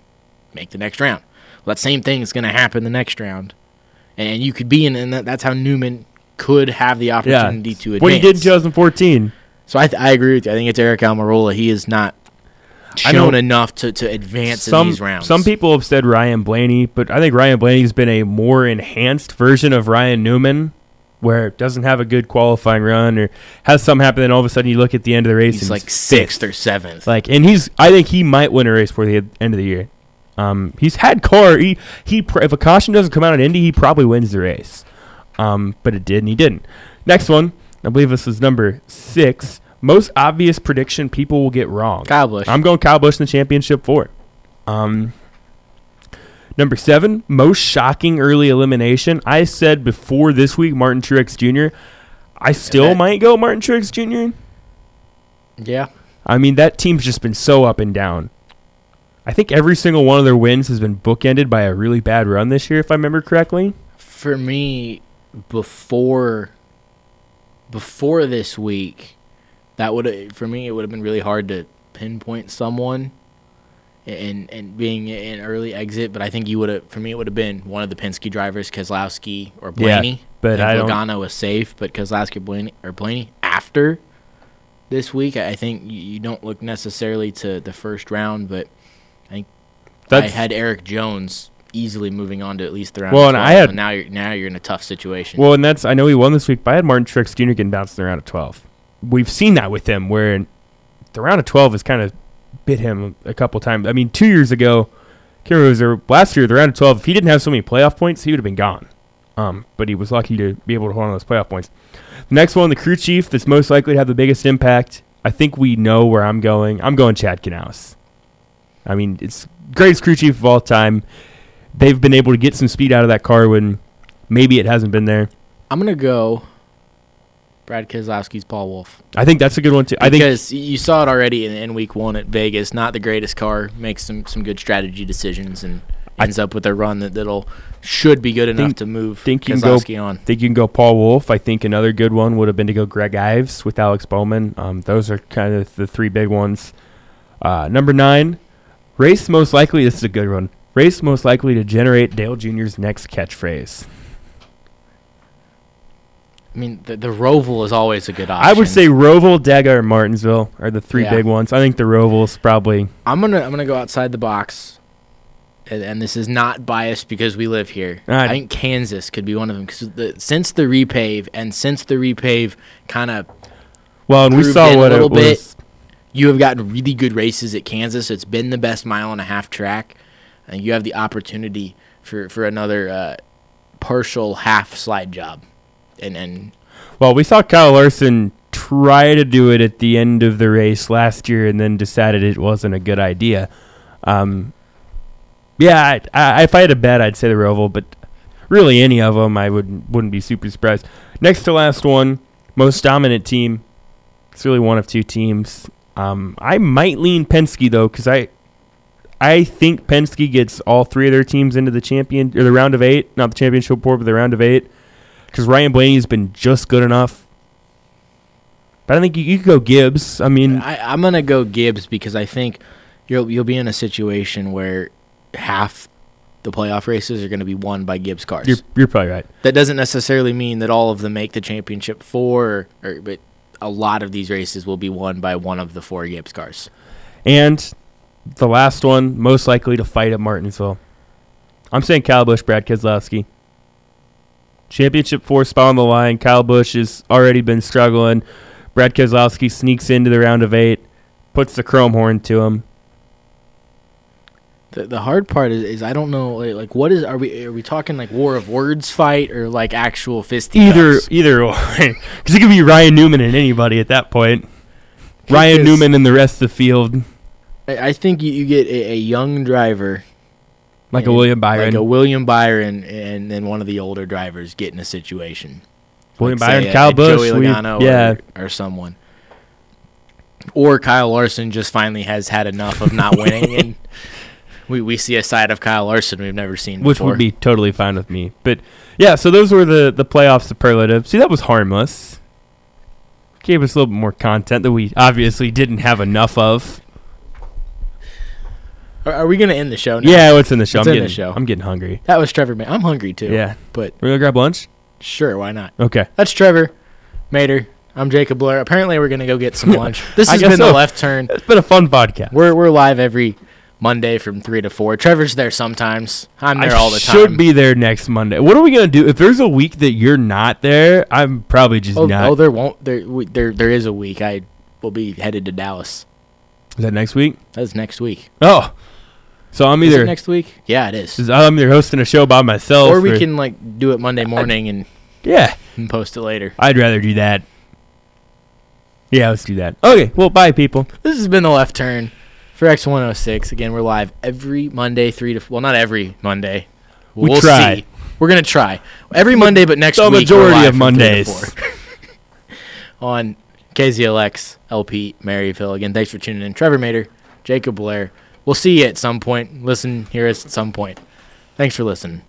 make the next round. Well, that same thing is gonna happen the next round, and you could be in. And that, that's how Newman could have the Yeah. opportunity to advance. What he did in 2014. So I, th- I agree with you. I think it's Aric Almirola. He is not I know- shown enough to, to advance some in these rounds. some people have said Ryan Blaney, but I think Ryan Blaney's been a more enhanced version of Ryan Newman, where it doesn't have a good qualifying run or has something happen, and all of a sudden you look at the end of the race he's and like sixth or seventh. Like, and he's I think he might win a race for the end of the year. Um, he's had car. He he pr- if a caution doesn't come out at Indy, he probably wins the race. Um, but it did, and he didn't. Next one, I believe this is number six. Most obvious prediction people will get wrong. Kyle Busch. I'm going Kyle Busch in the championship four. Um, number seven, most shocking early elimination. I said before this week, Martin Truex Jr. I still that- might go Martin Truex Jr. yeah. I mean, that team's just been so up and down. I think every single one of their wins has been bookended by a really bad run this year, if I remember correctly. for me before before this week that would for me it would have been really hard to pinpoint someone and and being an early exit but i think you would have for me it would have been one of the penske drivers Keselowski or Blaney. Yeah, but I I Logano was safe but Keselowski or blaney or blaney after this week i think you, don't look necessarily to the first round but think I had Erik Jones easily moving on to at least the round. Well, of and 12, I had- now you're now you're in a tough situation. well, and that's I know he won this week, but I had Martin Truex Jr. getting bounced in the round of twelve. We've seen that with him, where the round of twelve has kind of bit him a couple times. I mean, two years ago, can't remember, it was there- last year, the round of twelve. If he didn't have so many playoff points, he would have been gone. Um, but he was lucky to be able to hold on to those playoff points. The next one, the crew chief, that's most likely to have the biggest impact. I think we know where I'm going. I'm going Chad Knaus. I mean, it's greatest crew chief of all time. They've been able to get some speed out of that car when maybe it hasn't been there. I'm gonna go. Brad Keselowski's Paul Wolfe I think that's a good one too. I think because you saw it already in, in week one at Vegas. Not the greatest car, makes some some good strategy decisions and I- ends up with a run that that'll should be good enough Think- to move think you can go- Keselowski on. think you can go Paul Wolfe. I think another good one would have been to go Greg Ives with Alex Bowman. Um, those are kind of the three big ones. Uh, number nine, race most likely. This is a good one. Race most likely to generate Dale Jr.'s next catchphrase. I mean, the, the Roval is always a good option. I would say Roval, Dega, or Martinsville are the three Yeah. big ones. I think the Roval's probably I'm gonna I'm gonna go outside the box, and, and this is not biased because we live here. I think Kansas could be one of them because the, since the repave and since the repave kind of well, and we Proved saw in a what it little bit. You have gotten really good races at Kansas. It's been the best mile and a half track, and you have the opportunity for for another uh, partial half slide job, and and Well, we saw Kyle Larson try to do it at the end of the race last year, and then decided it wasn't a good idea. Um, yeah, I, I, if I had a bet, I'd say the Roval, but really any of them, I would wouldn't be super surprised. Next to last one, most dominant team. It's really one of two teams. Um, I might lean Penske though, because I, I think Penske gets all three of their teams into the champion or the round of eight, not the championship four, but the round of eight because Ryan Blaney's been just good enough. But I think you, you could go Gibbs. I mean, I, I'm gonna go Gibbs because I think you'll you'll be in a situation where half the playoff races are going to be won by Gibbs cars. you're you're probably right. that doesn't necessarily mean that all of them make the championship four, or, or but a lot of these races will be won by one of the four Gibbs cars. And the last one, most likely to fight at Martinsville. I'm saying Kyle Busch, Brad Keselowski. Championship four spot on the line. Kyle Busch has already been struggling. Brad Keselowski sneaks into the round of eight, puts the chrome horn to him. The, the hard part is, is I don't know like, like what is are we are we talking like war of words fight or like actual fisty Either either or, [LAUGHS] because it could be Ryan Newman and anybody at that point. Ryan Newman and the rest of the field, I, I think you, you get a, a young driver like a William Byron. like a William Byron and then one of the older drivers get in a situation William Like, Byron, say, Kyle a Busch, Joey we- Logano yeah. or, or someone or Kyle Larson just finally has had enough of not [LAUGHS] winning and we, we see a side of Kyle Larson we've never seen before. which before. would be totally fine with me. But yeah, so those were the the playoff superlatives. See, that was harmless. Gave us a little bit more content that we obviously didn't have enough of. Are, are we going to end the show now? Yeah, what's in the show? What's I'm in the getting, show? I'm getting hungry. That was Trevor. Ma- I'm hungry too. Yeah, But we're gonna grab lunch. sure, why not? Okay. That's Trevor Mater. I'm Jacob Blair. Apparently, we're gonna go get some [LAUGHS] lunch. This has been the left turn. It's been a fun podcast. We're we're live every Monday from three to four. Trevor's there sometimes. I'm there I all the time. should be there next Monday. What are we gonna do if there's a week that you're not there? I'm probably just Oh, not. oh, there won't. There we, there there is a week. I will be headed to Dallas. Is that next week? That's next week. Oh, so I'm Is either it next week? Yeah, it is. I'm either hosting a show by myself, Or we can like do it Monday morning and, Yeah, and post it later. I'd rather do that. Yeah, let's do that. Okay, well, bye, people. This has been the left turn for X106. Again, we're live every Monday, three to well, not every Monday. We We'll try. see. We're gonna try every Monday, but next The week we're majority live of Mondays. [LAUGHS] on KZLX LP Maryville. Again, thanks for tuning in. Trevor Mater, Jacob Blair. We'll see you at some point. Listen, hear us at some point. Thanks for listening.